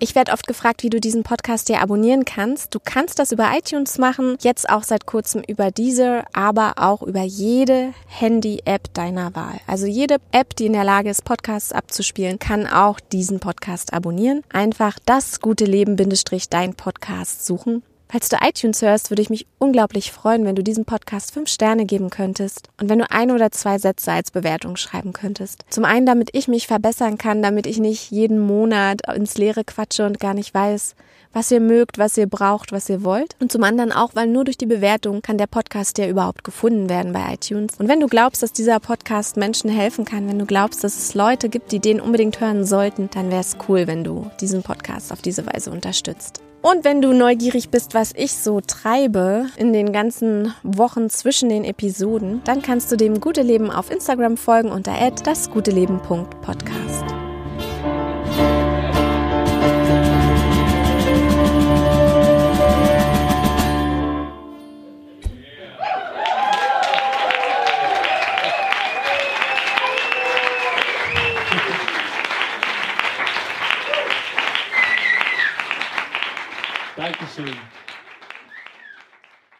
Ich werde oft gefragt, wie du diesen Podcast dir abonnieren kannst. Du kannst das über iTunes machen, jetzt auch seit kurzem über diese, aber auch über jede Handy-App deiner Wahl. Also jede App, die in der Lage ist, Podcasts abzuspielen, kann auch diesen Podcast abonnieren. Einfach das gute Leben-dein Podcast suchen Falls du iTunes hörst, würde ich mich unglaublich freuen, wenn du diesem Podcast fünf Sterne geben könntest und wenn du ein oder zwei Sätze als Bewertung schreiben könntest. Zum einen, damit ich mich verbessern kann, damit ich nicht jeden Monat ins Leere quatsche und gar nicht weiß, was ihr mögt, was ihr braucht, was ihr wollt. Und zum anderen auch, weil nur durch die Bewertung kann der Podcast ja überhaupt gefunden werden bei iTunes. Und wenn du glaubst, dass dieser Podcast Menschen helfen kann, wenn du glaubst, dass es Leute gibt, die den unbedingt hören sollten, dann wäre es cool, wenn du diesen Podcast auf diese Weise unterstützt. Und wenn du neugierig bist, was ich so treibe in den ganzen Wochen zwischen den Episoden, dann kannst du dem Gute Leben auf Instagram folgen unter dasguteleben.podcast. soon.